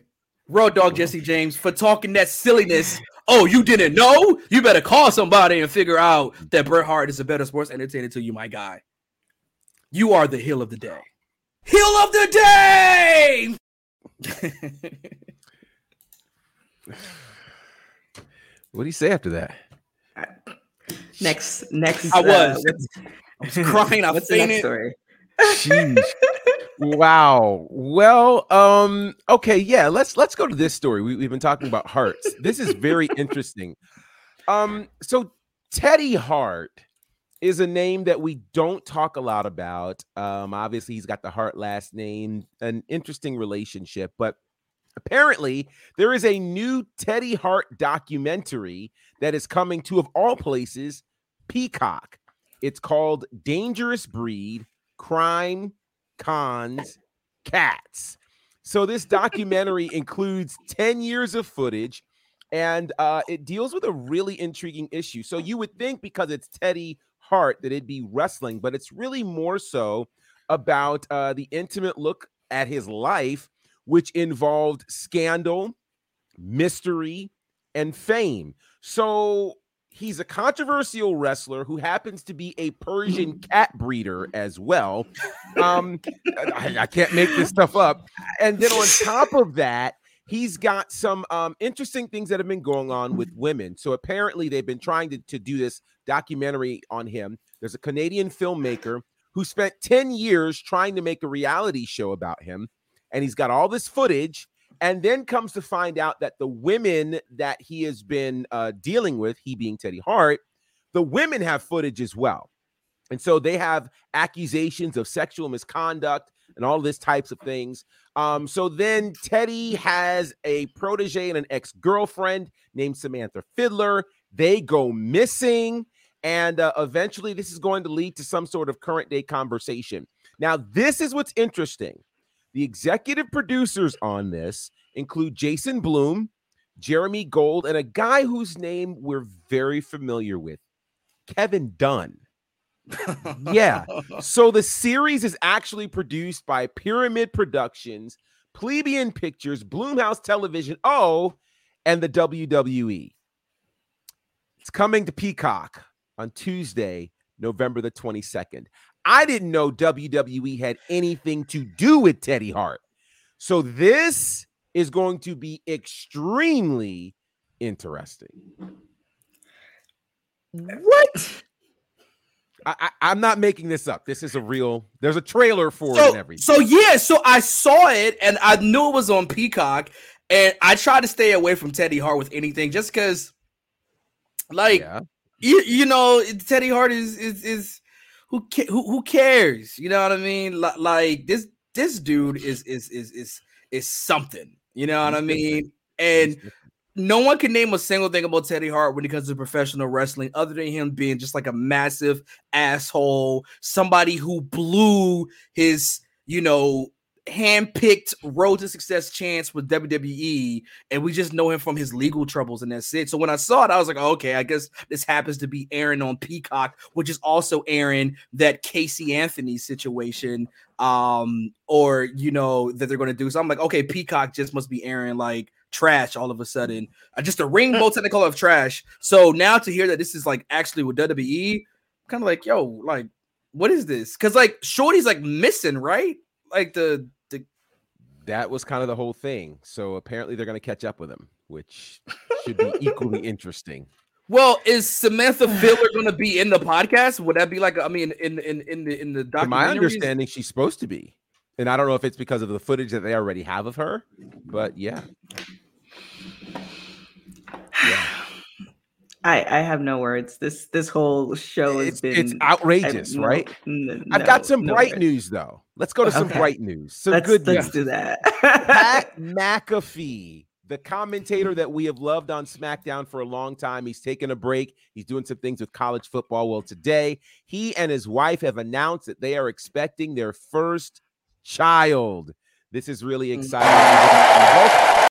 Road Dog Jesse James for talking that silliness. Oh, you didn't know? You better call somebody and figure out that Bret Hart is a better sports entertainer to you, my guy. You are the heel of the day. Heel of the day. What do you say after that? Next, next. I uh, was. what's, I was crying. I what's the next fainted. story? Jeez. wow. Well, um, okay, yeah, let's let's go to this story. We, we've been talking about hearts. This is very interesting. Um, so Teddy Hart is a name that we don't talk a lot about. Um, obviously, he's got the Hart last name, an interesting relationship, but apparently there is a new Teddy Hart documentary that is coming to, of all places, Peacock. It's called Dangerous Breed Crime, Cons, Cats. So this documentary includes 10 years of footage and uh, it deals with a really intriguing issue. So you would think because it's Teddy Hart that it'd be wrestling, but it's really more so about uh, the intimate look at his life, which involved scandal, mystery, and fame. So he's a controversial wrestler who happens to be a Persian cat breeder as well. Um, I, I can't make this stuff up. And then on top of that, he's got some um, interesting things that have been going on with women. So apparently, they've been trying to, to do this documentary on him. There's a Canadian filmmaker who spent 10 years trying to make a reality show about him. And he's got all this footage and then comes to find out that the women that he has been uh, dealing with, he being Teddy Hart, the women have footage as well. And so they have accusations of sexual misconduct and all this types of things. Um, so then Teddy has a protege and an ex girlfriend named Samantha Fiddler. They go missing. And uh, eventually, this is going to lead to some sort of current day conversation. Now, this is what's interesting. The executive producers on this include Jason Blum, Jeremy Gold, and a guy whose name we're very familiar with, Kevin Dunn. yeah. So the series is actually produced by Pyramid Productions, Plebeian Pictures, Blumhouse Television, oh, and the WWE. It's coming to Peacock on Tuesday, November the 22nd. I didn't know WWE had anything to do with Teddy Hart. So this is going to be extremely interesting. What? I, I, am not making this up. This is a real. There's a trailer for it So, and everything. so yeah, so I saw it and I knew it was on Peacock, and I tried to stay away from Teddy Hart with anything just because, like, yeah. you, you know, Teddy Hart is is is who ca- who who cares? You know what I mean? Li- Like this this dude is is is is is something. You know what I mean? And no one can name a single thing about Teddy Hart when it comes to professional wrestling, other than him being just like a massive asshole, somebody who blew his, you know, handpicked road to success chance with WWE, and we just know him from his legal troubles, and that's it. So when I saw it, I was like, oh, okay, I guess this happens to be Aaron on Peacock, which is also Aaron that Casey Anthony situation, um, or you know that they're going to do. So I'm like, okay, Peacock just must be Aaron like trash all of a sudden, uh, just a rainbow technical of trash. So now to hear that this is like actually with WWE, kind of like, yo, like, what is this? Because like Shorty's like missing, right? Like the the that was kind of the whole thing. So apparently they're going to catch up with him, which should be equally interesting. well, is Samantha Fiddler going to be in the podcast? Would that be like, I mean, in in in the in the From my understanding, she's supposed to be. And I don't know if it's because of the footage that they already have of her, but yeah. yeah. I I have no words. This this whole show has It's, been it's outrageous, I've- no- right? n- I've got some no bright words. news though. Let's go to some bright news. Some Let's good let's news. do that. Pat McAfee, the commentator that we have loved on SmackDown for a long time, he's taking a break. He's doing some things with college football. Well, today he and his wife have announced that they are expecting their first child. This is really Mm. exciting.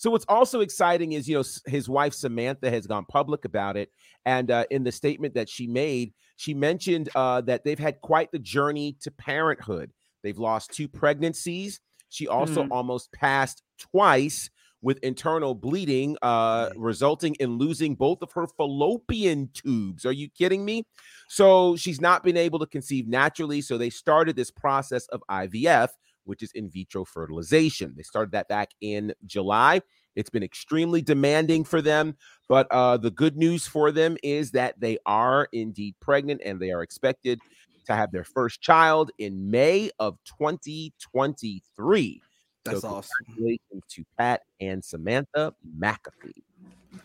So what's also exciting is you know his wife Samantha has gone public about it, and uh, in the statement that she made, she mentioned uh, that they've had quite the journey to parenthood. They've lost two pregnancies. She also Mm. almost passed twice with internal bleeding, uh, resulting in losing both of her fallopian tubes. Are you kidding me? So she's not been able to conceive naturally. So they started this process of IVF, which is in vitro fertilization. They started that back in July. It's been extremely demanding for them, but uh, the good news for them is that they are indeed pregnant and they are expected to have their first child in May of 2023. That's so awesome. Congratulations to Pat and Samantha McAfee.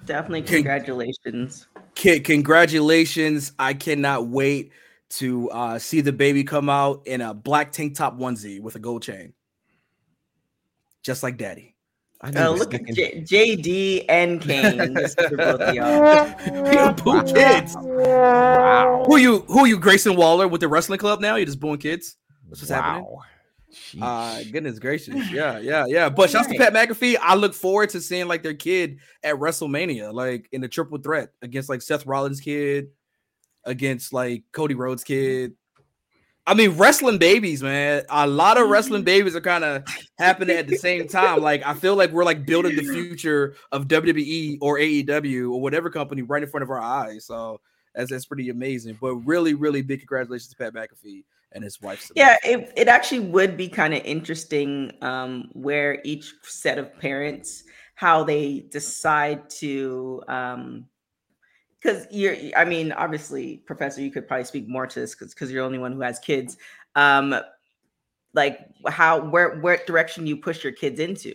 Definitely congratulations. Kid, congratulations. I cannot wait to uh, see the baby come out in a black tank top onesie with a gold chain. Just like daddy. I need Oh, to look at J- JD and Cain. This is for both of y'all. Boo kids. Wow. Who you who you Grayson Waller with the wrestling club now? You're just booing kids? That's what's happening. Wow. Uh goodness gracious. Yeah, yeah, yeah. But shouts to Pat McAfee. I look forward to seeing like their kid at WrestleMania, like in the triple threat against like Seth Rollins' kid, against like Cody Rhodes' kid. I mean, wrestling babies, man. A lot of wrestling babies are kind of happening at the same time. Like, I feel like we're like building the future of WWE or AEW or whatever company right in front of our eyes. So that's that's pretty amazing. But really, really big congratulations to Pat McAfee and his wife. Yeah, it, it actually would be kind of interesting um, where each set of parents how they decide to um because you're i mean obviously professor you could probably speak more to this because you're the only one who has kids. Um like how where where direction you push your kids into.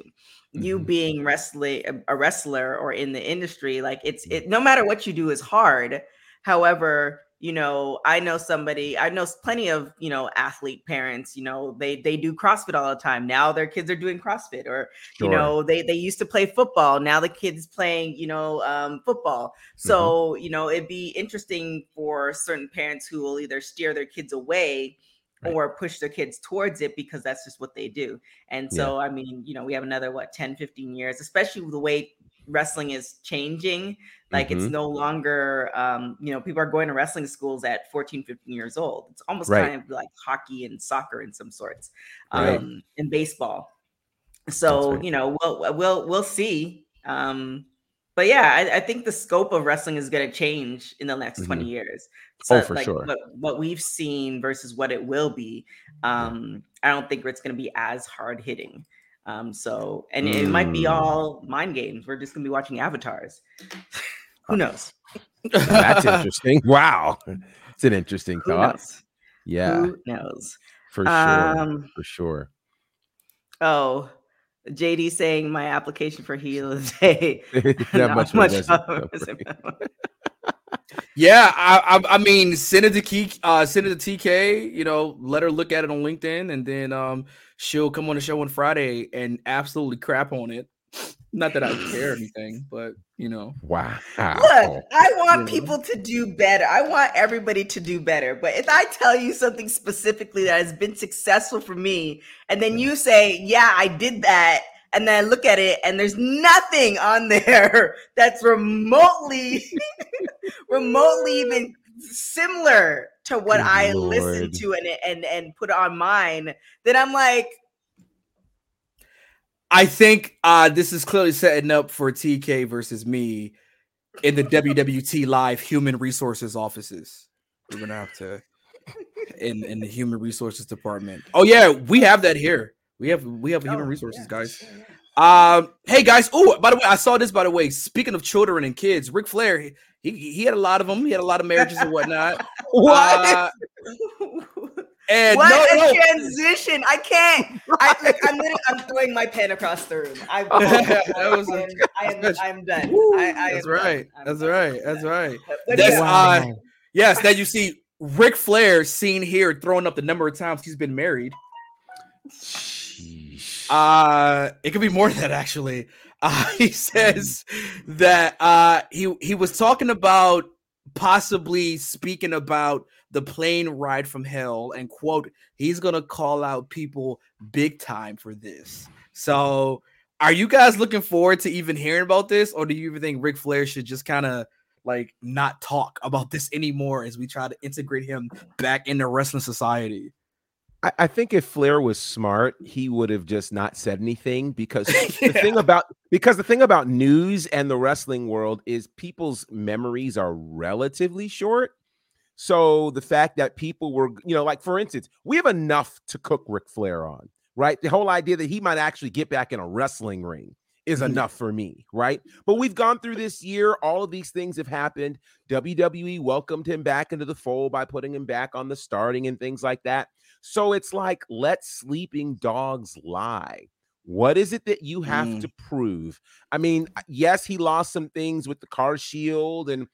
You Mhm. being wrestling a wrestler or in the industry like it's it no matter what you do is hard. However you know i know somebody i know plenty of you know athlete parents you know they they do crossfit all the time. Now their kids are doing crossfit or you know they they used to play football. Now the kids playing you know um, football. So you know it'd be interesting for certain parents who will either steer their kids away Right. or push their kids towards it because that's just what they do. And Yeah. so i mean you know we have another what 10 15 years especially with the way wrestling is changing like it's Mhm. no longer um you know people are going to wrestling schools at 14 15 years old it's almost Right. kind of like hockey and soccer in some sorts Right. um and baseball so right. you know we'll we'll we'll see um but yeah i, I think the scope of wrestling is going to change in the next 20 years Oh, for sure. what, what we've seen versus what it will be um i don't think it's going to be as hard hitting um so and it might be Mm. all mind games we're just going to be watching avatars who knows That's interesting. Wow. It's an interesting who thought. knows Yeah, who knows for sure. um for sure. oh jd saying my application for the day that Not much, much Yeah, I, I I mean, send it to Key, uh, send it to TK. You know, let her look at it on LinkedIn, and then um, she'll come on the show on Friday and absolutely crap on it. Not that I care anything, but you know, Wow. Look, I want You know? people to do better. I want everybody to do better. But if I tell you something specifically that has been successful for me, and then you say, Yeah, I did that, and then I look at it and there's nothing on there that's remotely remotely even similar to what Good I Lord. listened to and and and put on mine, then I'm like, I think uh, this is clearly setting up for TK versus me in the WWT live human resources offices. We're gonna have to in in the human resources department. Oh yeah, we have that here. We have we have human Oh, resources, yeah, guys. yeah, yeah. Um, hey guys. Oh, by the way, I saw this. By the way, speaking of children and kids, Ric Flair, he he, he had a lot of them. He had a lot of marriages and whatnot. Uh, And what no, a no. transition! I can't. I, like, I'm literally, I'm throwing my pen across the room. I, That was a- I am, I am done. Woo, I, I that's right. done. That's right. That's right. That's yeah, uh yes, That you see Ric Flair seen here throwing up the number of times he's been married. Uh it could be more than that actually. Uh he says that uh he he was talking about possibly speaking about the plane ride from hell and quote he's gonna call out people big time for this. So are you guys looking forward to even hearing about this, or do you even think Ric Flair should just kind of like not talk about this anymore as we try to integrate him back into wrestling society? I, I think if Flair was smart, he would have just not said anything because the thing about because the thing about news and the wrestling world is people's memories are relatively short. So the fact that people were, you know, like for instance, we have enough to cook Ric Flair on, right? The whole idea that he might actually get back in a wrestling ring is Mhm. enough for me, right? But we've gone through this year. All of these things have happened. WWE welcomed him back into the fold by putting him back on the starting and things like that. So it's like, let sleeping dogs lie. What is it that you have Mm. to prove? I mean, yes, he lost some things with the car shield and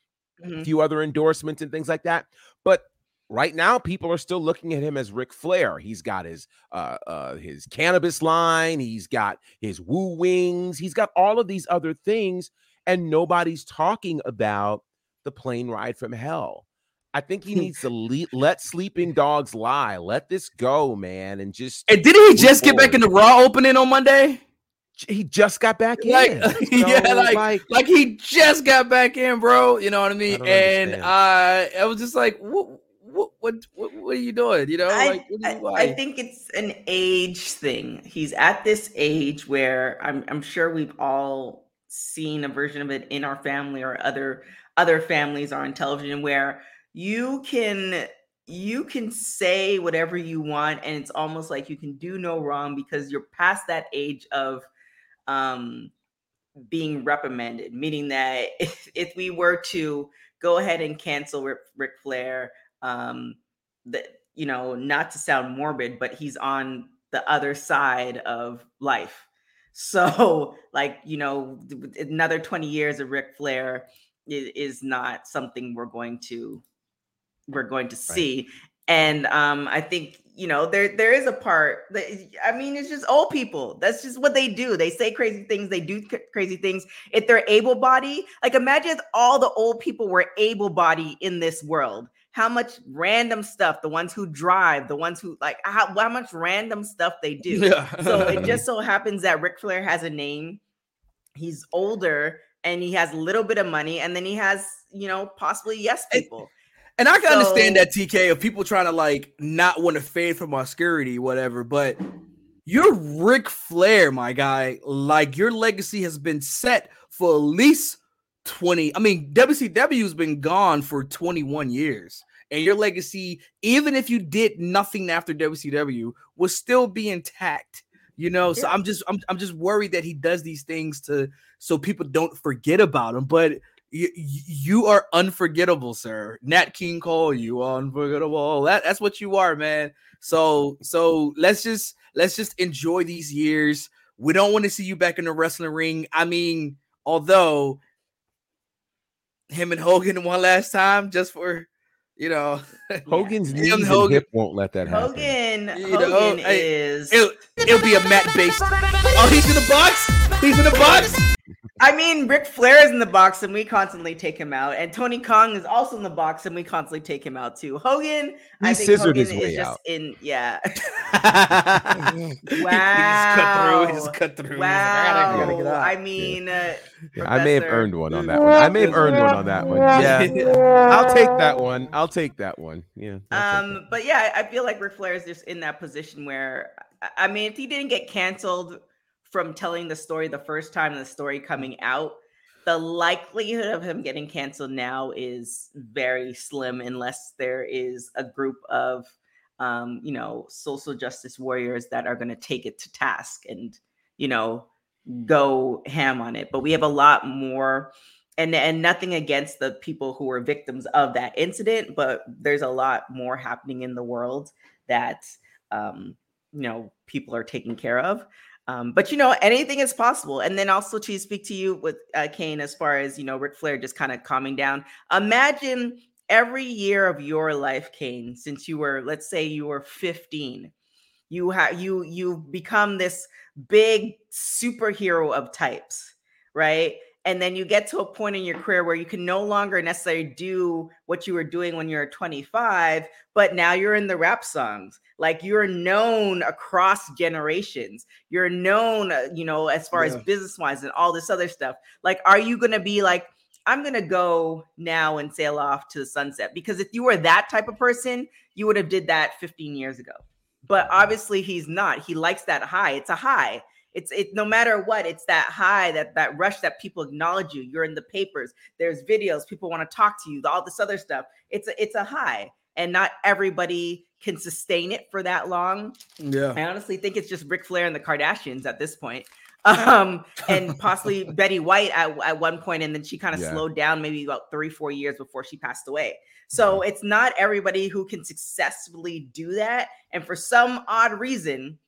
a Mhm. few other endorsements and things like that. But right now, people are still looking at him as Ric Flair. He's got his uh, uh his cannabis line, he's got his woo wings, he's got all of these other things, and nobody's talking about the plane ride from hell. I think he needs to le- let sleeping dogs lie. Let this go, man, and just And didn't he just get back in the Raw opening on Monday? he just got back Like, in. yeah, So, like- Like he just got back in, bro. You know what I mean? don't and uh I was just like, what, what, what, what, what are you doing? You know, I, like, what do I, you- I think it's an age thing. He's at this age where I'm I'm sure we've all seen a version of it in our family or other other families or on television where you can you can say whatever you want and it's almost like you can do no wrong because you're past that age of um being reprimanded meaning that if, if we were to go ahead and cancel Ric, Ric Flair um that you know not to sound morbid but he's on the other side of life. So like you know another 20 years of Ric Flair is, is not something we're going to we're going to see. And um i think you know there there is a part that i mean it's just old people. That's just what they do. They say crazy things. They do c- crazy things. If they're able body like imagine if all the old people were able body in this world how much random stuff the ones who drive the ones who like how, how much random stuff they do yeah. so it just so happens that Ric Flair has a name. He's older and he has a little bit of money, and then he has, you know, possibly yes people. And I can understand that TK of people trying to like not want to fade from obscurity, whatever. But you're Ric Flair, my guy. Like your legacy has been set for at least 20. I mean, WCW's been gone for 21 years. And your legacy, even if you did nothing after WCW, will still be intact. You know, so I'm just I'm I'm just worried that he does these things to so people don't forget about him. But you, you are unforgettable, sir. Nat King Cole, you are unforgettable. That, that's what you are, man. So so let's just let's just enjoy these years. We don't want to see you back in the wrestling ring. I mean, although him and Hogan one last time, just for you know, Hogan's Him, knees and Hogan- hip won't let that happen. Hogan, You know, Hogan I- is. it'll, it'll be a mat based. Oh, he's in the box. He's in the box. I mean, Ric Flair is in the box, and we constantly take him out. And Tony Khan is also in the box, and we constantly take him out too. Hogan, I think scissored Hogan his is way just out. in. Yeah. He just cut through. He just Wow. cut through. He's like, I gotta- I gotta Wow. I mean, uh, Yeah, I may have earned one on that one. I may have earned one on that one. Yeah, I'll take that one. I'll take that one. Yeah. I'll Um, but yeah, I I feel like Ric Flair is just in that position where, I- I mean, if he didn't get canceled from telling the story the first time the story coming out, the likelihood of him getting canceled now is very slim unless there is a group of, um, you know, social justice warriors that are going to take it to task and, you know, go ham on it. But we have a lot more and and nothing against the people who were victims of that incident but there's a lot more happening in the world that um, you know people are taking care of. Um, but you know, anything is possible. And then also to speak to you with uh, Cain, as far as you know, Ric Flair just kind of calming down. Imagine every year of your life, Cain, since you were, let's say, you were 15, you have you you become this big superhero of types, right? And then you get to a point in your career where you can no longer necessarily do what you were doing when you were 25 but now you're in the rap songs. Like you're known across generations. You're known uh, you know as far yeah. as business wise and all this other stuff. Like are you going to be like i'm going to go now and sail off to the sunset because if you were that type of person you would have did that 15 years ago. But obviously he's not. He likes that high. It's a high it's it no matter what, it's that high, that that rush that people acknowledge you. You're in the papers, there's videos, people want to talk to you, all this other stuff. It's a it's a high. And not everybody can sustain it for that long. Yeah. I honestly think it's just Ric Flair and the Kardashians at this point. Um, and possibly Betty White at, at one point, and then she kind of yeah. slowed down maybe about three, four years before she passed away. So it's not everybody who can successfully do that. And for some odd reason,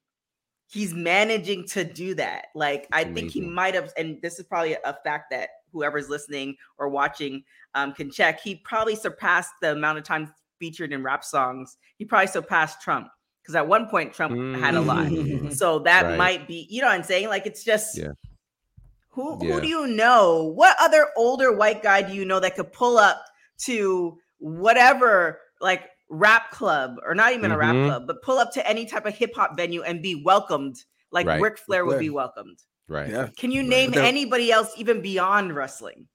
he's managing to do that. Like I Amazing. think he might have, and this is probably a fact that whoever's listening or watching um, can check. He probably surpassed the amount of times featured in rap songs. He probably surpassed Trump because at one point Trump mm. had a lot. Mm. so that right. might be, you know, what I'm saying like it's just. Yeah. Who, yeah. who do you know? What other older white guy do you know that could pull up to whatever like rap club or not even mm-hmm. a rap mm-hmm. club, but pull up to any type of hip hop venue and be welcomed like right. Ric Flair would be welcomed. Right. Yeah. Can you name right. anybody else even beyond wrestling?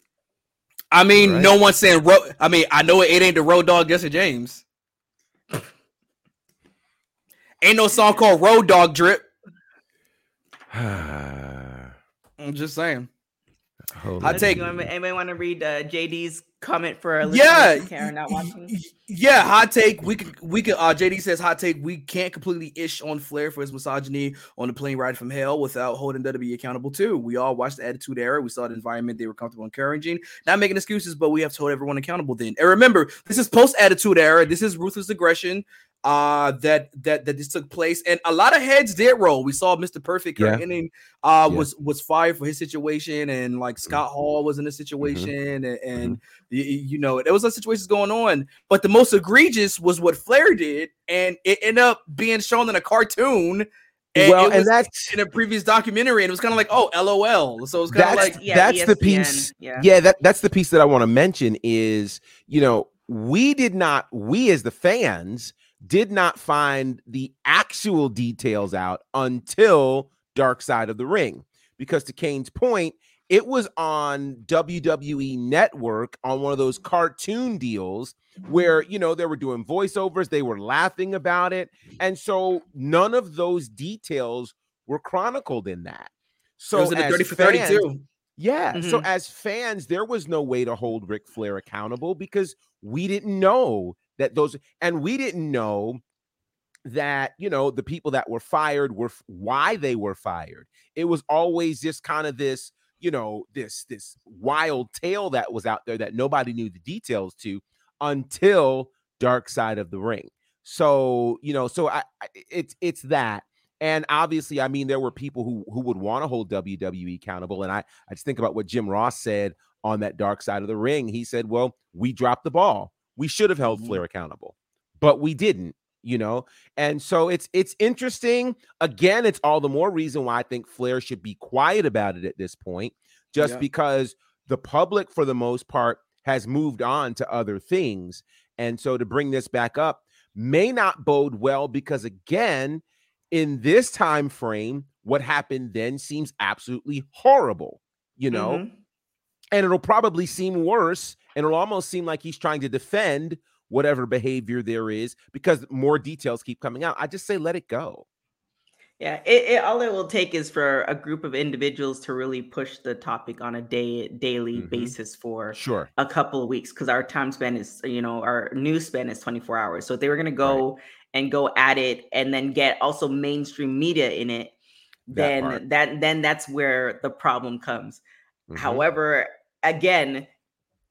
I mean, right. no one's saying ro- I mean, I know it it ain't the road dog Jesse James. ain't no song called Road Dog Drip. I'm just saying. I take. Anybody want to read uh, JD's comment for a yeah Karen not watching? Yeah, hot take. We could we could. Uh, JD says hot take. We can't completely ish on Flair for his misogyny on the plane ride from hell without holding WWE accountable too. We all watched the Attitude Era. We saw the environment they were comfortable encouraging. Not making excuses, but we have to hold everyone accountable. Then and remember, this is post Attitude Era. This is ruthless aggression uh that that that this took place and a lot of heads did roll we saw mr perfect yeah. Hennig, uh yeah. was was fired for his situation and like mm-hmm. scott hall was in a mm-hmm. situation mm-hmm. and, and mm-hmm. you, you, know there was a situations going on but the most egregious was what flair did and it ended up being shown in a cartoon and well, and that's in a previous documentary, and it was kind of like, oh, LOL. So it's kind of like, yeah, that's ESPN, the piece. Yeah. yeah, that that's the piece that I want to mention is, you know, we did not, we as the fans did not find the actual details out until Dark Side of the Ring. Because to Cain's point, it was on WWE Network on one of those cartoon deals where, you know, they were doing voiceovers, they were laughing about it. And so none of those details were chronicled in that. So, it was in the 30 for 32. Yeah. Mm-hmm. So as fans, there was no way to hold Ric Flair accountable because we didn't know that those and we didn't know that you know the people that were fired were why they were fired. It was always just kind of this you know this this wild tale that was out there that nobody knew the details to until dark side of the ring. So you know so i it's it's that. And obviously i mean there were people who who would want to hold wwe accountable and i i just think about what jim ross said on that dark side of the ring. He said well we dropped the ball we should have held mm-hmm. Flair accountable, but we didn't, you know. And so it's it's interesting. Again, it's all the more reason why I think Flair should be quiet about it at this point, just yeah. because the public, for the most part, has moved on to other things. And so to bring this back up may not bode well because again, in this time frame, what happened then seems absolutely horrible, you know. Mm-hmm. And it'll probably seem worse and it'll almost seem like he's trying to defend whatever behavior there is because more details keep coming out. I just say let it go. Yeah, it, it, all it will take is for a group of individuals to really push the topic on a day daily mm-hmm. basis for sure a couple of weeks because our time span is you know our news span is 24 hours. So if they were gonna go right. and go at it and then get also mainstream media in it, that then part. that then that's where the problem comes. Mm-hmm. However, again,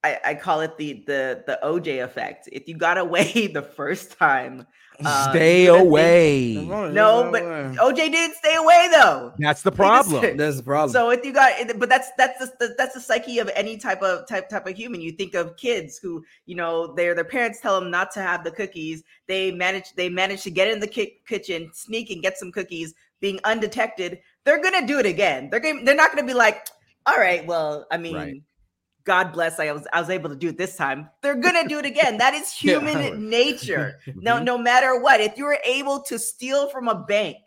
I, I call it the the the OJ effect. If you got away the first time, Uh, Stay you're think- away. No, but OJ didn't stay away though. That's the just- problem. that's the problem. So if you got, but that's that's the that's the psyche of any type of type type of human. You think of kids who, you know, their their parents tell them not to have the cookies. They manage they manage to get in the ki- kitchen, sneak and get some cookies, being undetected. They're gonna do it again. They're gonna they're not gonna be like, all right, well, I mean. Right. God bless, I was I was able to do it this time. They're gonna do it again. That is Yeah. human nature. No, Mhm. no matter what, if you were able to steal from a bank,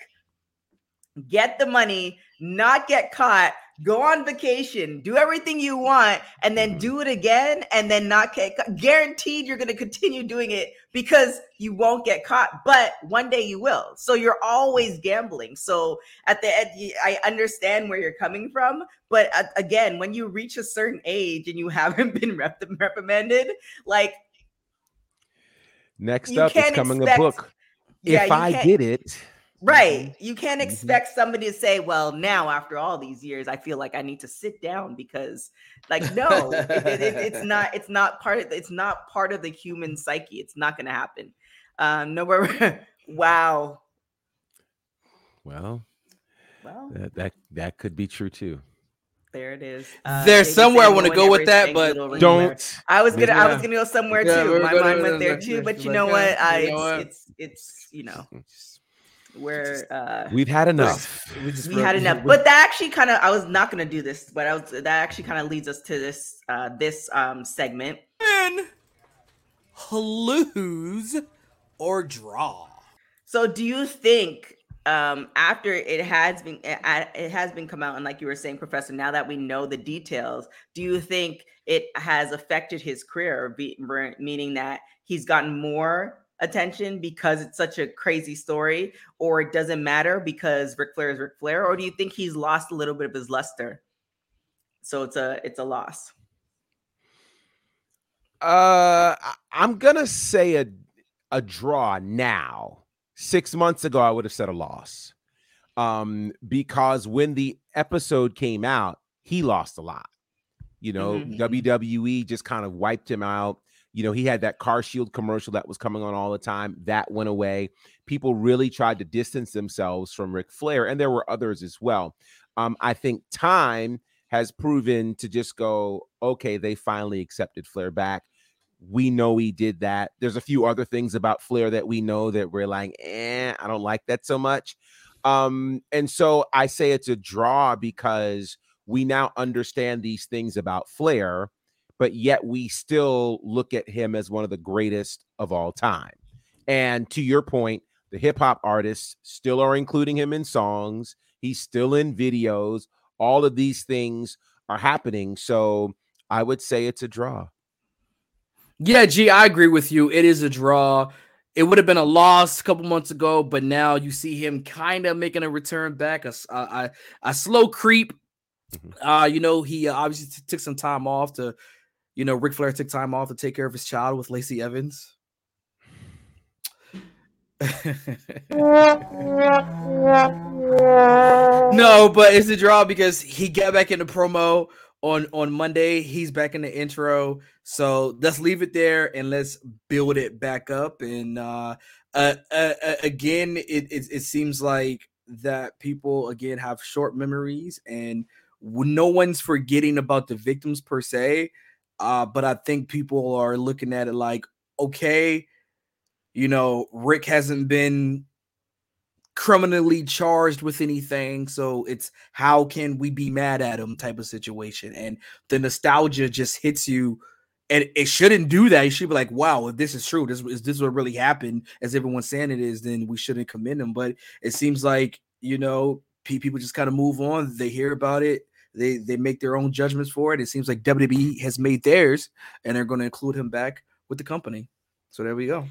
get the money, not get caught, go on vacation, do everything you want, and then Mhm. do it again and then not get caught, guaranteed you're going to continue doing it because you won't get caught, but one day you will. So you're always gambling. So at the end, i understand where you're coming from, but again, when you reach a certain age and you haven't been rep- reprimanded, like Next up is coming expect- a book. Yeah, if I did it, Right. You can't Mhm. expect somebody to say, well, now after all these years, I feel like I need to sit down because like no, it- it- it- it's not it's not part of it's not part of the human psyche. It's not gonna happen. Um nowhere wow. well, Well, that that, that could be true too. there it is. There's somewhere I wanna go with that, but little ring there. Don't. I was gonna I was gonna go somewhere Yeah, too. My mind went there too, but you know uh, what? I you know what? it's it's it's you know where uh We've had enough. We, just we had enough but that actually kind of i was not going to do this but i was that actually kind of leads us to this uh this um segment win, lose, or draw. so do you think um after it has been it, it has been come out and like you were saying professor now that we know the details do you think it has affected his career be, meaning that he's gotten more attention because it's such a crazy story or it doesn't matter because Ric Flair is Ric Flair or do you think he's lost a little bit of his luster so it's a it's a loss Uh, I'm gonna say a a draw now. Six months ago, I would have said a loss, um, because when the episode came out, he lost a lot. You know, Mhm. WWE just kind of wiped him out. You know, he had that Car Shield commercial that was coming on all the time. That went away. People really tried to distance themselves from Ric Flair, and there were others as well. Um, I think time has proven to just go, okay, they finally accepted Flair back. We know he did that. There's a few other things about Flair that we know that we're like, eh, I don't like that so much. Um, and so I say it's a draw because we now understand these things about Flair, but yet we still look at him as one of the greatest of all time. And to your point, the hip hop artists still are including him in songs. He's still in videos. All of these things are happening. So I would say it's a draw. Yeah, G, I agree with you. It is a draw. It would have been a loss a couple months ago, but now you see him kind of making a return back, A a slow creep. Mhm. Uh, you know, he uh, obviously t- took some time off to, you know, Ric Flair took time off to take care of his child with Lacey Evans. no, but it's a draw because he got back in the promo on on Monday. He's back in the intro, so let's leave it there and let's build it back up. And uh, uh, uh, uh, again, it, it it seems like that people again have short memories, and no one's forgetting about the victims per se. Uh, but I think people are looking at it like, okay, you know, Rick hasn't been criminally charged with anything so it's how can we be mad at him? type of situation and the nostalgia just hits you and it shouldn't do that. You should be like wow if this is true this is this what really happened? as everyone's saying it is then we shouldn't commend him but it seems like you know people just kind of move on they hear about it they they make their own judgments for it. It seems like wwe has made theirs and they're going to include him back with the company. So there we go.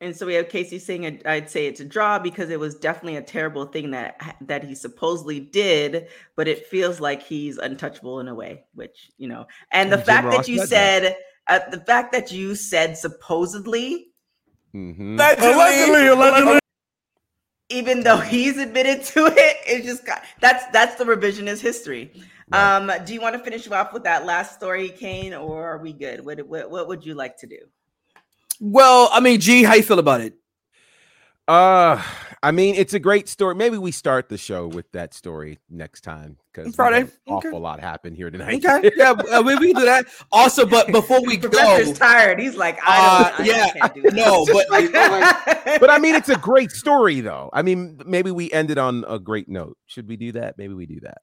And so we have Casey saying I'd say it's a draw because it was definitely a terrible thing that that he supposedly did, but it feels like he's untouchable in a way, which you know. And the Jim fact Ross that you said said uh, the fact that you said supposedly, Mhm. Even though he's admitted to it, it's just got, that's that's the revisionist history. Right. Um, do you want to finish off with that last story, Cain, or are we good? What what, what would you like to do? well i mean g how you feel about it Uh, I mean, it's a great story. Maybe we start the show with that story next time because Friday. an Okay. awful lot happened here tonight. Okay, yeah, uh, we, we can do that. Also, but before we go, Professor's tired. He's like, I Uh, don't, I yeah, can't do no, but but I mean, it's a great story, though. I mean, maybe we ended on a great note. Should we do that? Maybe we do that.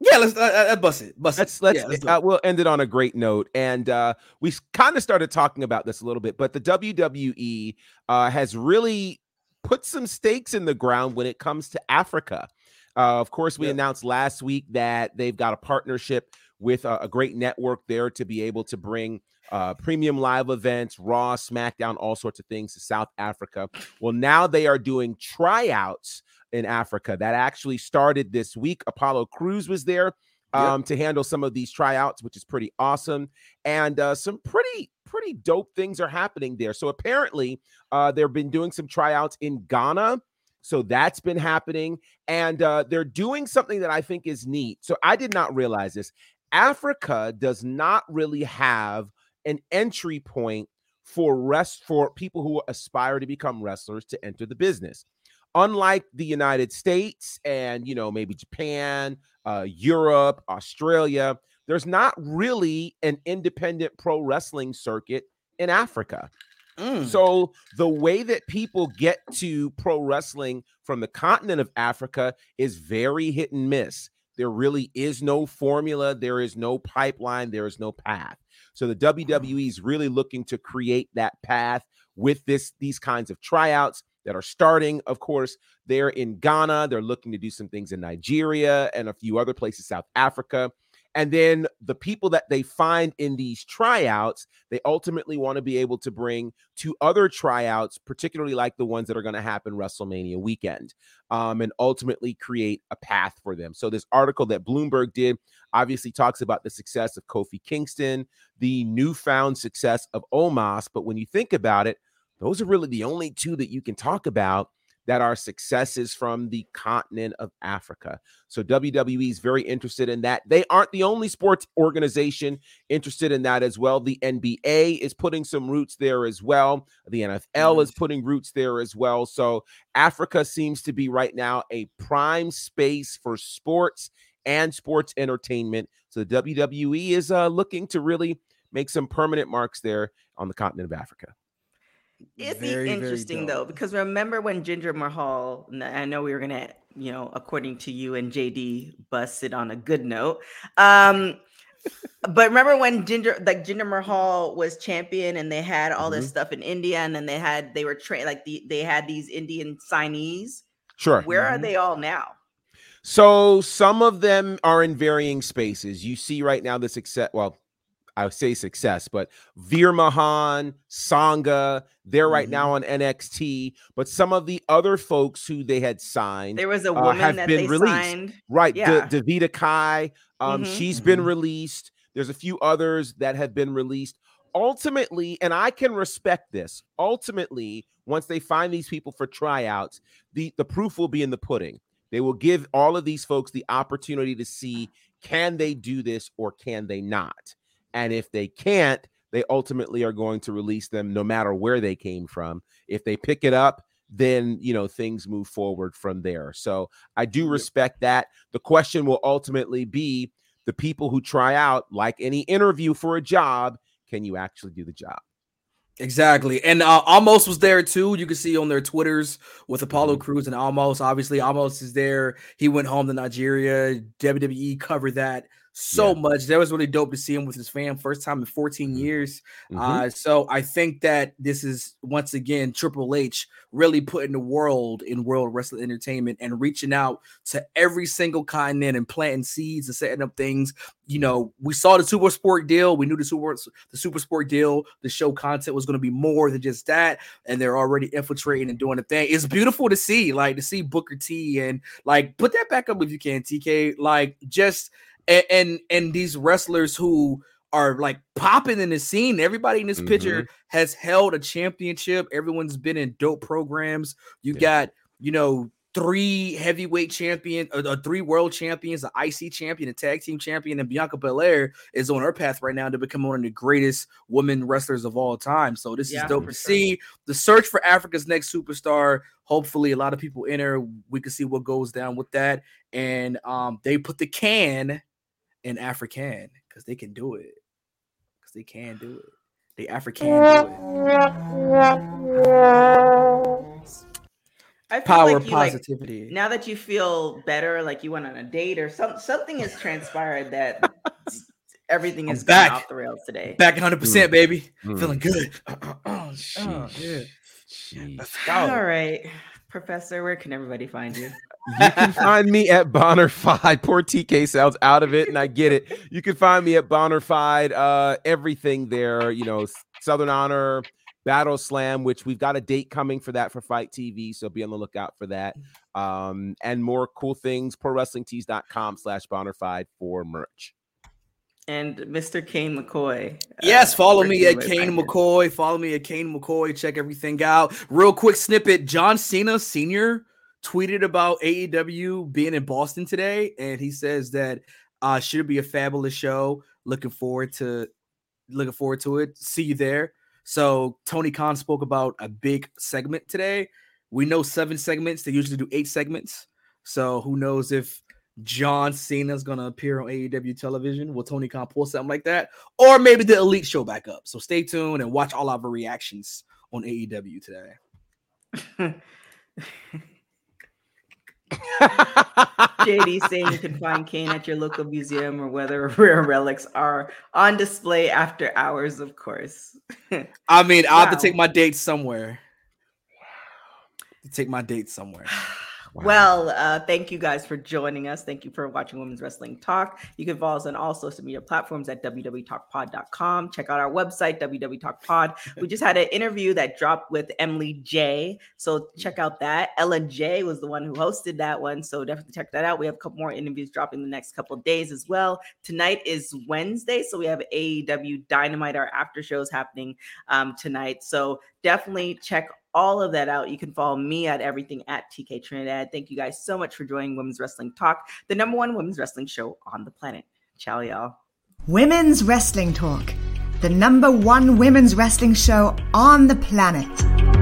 yeah, let's uh, uh, bust it. Bust Let's it. let's, Yeah, let's uh, it. we'll end it on a great note. And uh, we kind of started talking about this a little bit, but the WWE uh, has really put some stakes in the ground when it comes to Africa. Uh, of course, we Yep. announced last week that they've got a partnership with a, a great network there to be able to bring uh, premium live events, Raw, SmackDown, all sorts of things to South Africa. Well, now they are doing tryouts in Africa. That actually started this week. Apollo Crews was there Yep. um, to handle some of these tryouts, which is pretty awesome. And uh, some pretty, pretty dope things are happening there. So apparently, uh, they've been doing some tryouts in Ghana. So that's been happening. And uh, they're doing something that I think is neat. So I did not realize this. Africa does not really have an entry point for rest for people who aspire to become wrestlers to enter the business unlike the united states and you know maybe japan uh, europe australia there's not really an independent pro wrestling circuit in africa Mm. so the way that people get to pro wrestling from the continent of Africa is very hit and miss. There really is no formula, there is no pipeline, there is no path. So the WWE is really looking to create that path with this these kinds of tryouts that are starting, of course, they're in Ghana, they're looking to do some things in Nigeria and a few other places South Africa. And then the people that they find in these tryouts, they ultimately want to be able to bring to other tryouts, particularly like the ones that are going to happen WrestleMania weekend, um, and ultimately create a path for them. So, this article that Bloomberg did obviously talks about the success of Kofi Kingston, the newfound success of Omos. But when you think about it, those are really the only two that you can talk about that are successes from the continent of Africa. So WWE is very interested in that. They aren't the only sports organization interested in that as well. The NBA is putting some roots there as well. The NFL is putting roots there as well. So Africa seems to be right now a prime space for sports and sports entertainment. So WWE is uh, looking to really make some permanent marks there on the continent of Africa. It'd Very, interesting though, because remember when Jinder Mahal, I know we were gonna, you know, according to you and JD, bust it on a good note. Um, but remember when Jinder, like Jinder Mahal was champion, and they had all this stuff in India, and then they had they were trained like the, they had these Indian signees. Sure. Where are Mhm. they all now? So some of them are in varying spaces. You see right now the success. Well, I would say success, but Veer Mahan, Sangha, they're right Mm-hmm. now on NXT. But some of the other folks who they had signed, There was a uh, woman have that been they released. signed. right? yeah. Da- Davita Kai, um, Mhm. she's been Mhm. released. There's a few others that have been released. Ultimately, and I can respect this. Ultimately, once they find these people for tryouts, the the proof will be in the pudding. They will give all of these folks the opportunity to see can they do this or can they not. And if they can't, they ultimately are going to release them no matter where they came from. If they pick it up, then you know things move forward from there. So I do respect that. The question will ultimately be the people who try out, like any interview for a job, can you actually do the job? Exactly. And uh, Omos was there too. You can see on their Twitters with Apollo Mhm. Crews and Omos. Obviously, Omos is there. He went home to Nigeria. WWE covered that so Yeah. much. That was really dope to see him with his fam. First time in 14 Mhm. years. Mhm. Uh, so I think that this is once again Triple H really putting the world in world wrestling entertainment and reaching out to every single continent and planting seeds and setting up things. You know, we saw the Super Sport deal. We knew the Super the Super Sport deal. The show content was going to be more than just that, and they're already infiltrating and doing the thing. It's beautiful to see, like to see Booker T and like put that back up if you can, TK. Like just and and, and these wrestlers who are like popping in the scene. Everybody in this picture has held a championship. Everyone's been in dope programs. You Yeah. got, you know, three heavyweight champion, uh, uh, three world champions, an IC champion, a tag team champion, and Bianca Belair is on her path right now to become one of the greatest women wrestlers of all time. So this Yeah, is dope to sure. see. The search for Africa's next superstar. Hopefully, a lot of people enter. We can see what goes down with that. And um, they put the can in African because they can do it. Because they can do it. They African do it. I feel Power, like you, like, positivity. now that you feel better, like you went on a date or some something has transpired that everything I'm is back back. off the rails today. Back 100%, baby. Mm. Feeling good. Oh, Sheesh. yeah. Sheesh. Let's go. right, Professor, where can everybody find you? You can find me at Bonnerfide. Poor TK sounds out of it, and I get it. You can find me at Bonnerfide. Uh, everything there, you know, Southern Honor, Battle Slam, which we've got a date coming for that for FITE TV, so be on the lookout for that. Um, and more cool things. ProWrestlingTees.com slash Bonnerfide for merch. And Mr. Cain McCoy. uh, Yes, follow where me at Cain find you? McCoy. Follow me at Cain McCoy. Check everything out. Real quick snippet John Cena Sr. tweeted about AEW being in Boston today, and he says that uh should be a fabulous show. Looking forward to looking forward to it. See you there. So Tony Khan spoke about a big segment today. We know seven segments. They usually do eight segments. So who knows if John Cena's gonna appear on AEW television? Will Tony Khan pull something like that? Or maybe the Elite show back up. So stay tuned and watch all of our reactions on AEW today. JD saying you can find Cain at your local museum or whether rare relics are on display after hours, of course. I mean, I'll have to take my date somewhere. To take my date somewhere. Well, uh, thank you guys for joining us. Thank you for watching Women's Wrestling Talk. You can follow us on all social media platforms at www.talkpod.com. Check out our website, www.talkpod. We just had an interview that dropped with Emily J. So check out that. Ellen J was the one who hosted that one. So definitely check that out. We have a couple more interviews dropping the next couple days as well. Tonight is Wednesday. So we have AEW Dynamite, our after shows happening um, tonight. So definitely check all of that out. You can follow me at everything at TK Trinidad. Thank you guys so much for joining Women's Wrestling Talk, the number one women's wrestling show on the planet. Ciao, y'all. Women's Wrestling Talk, the number one women's wrestling show on the planet.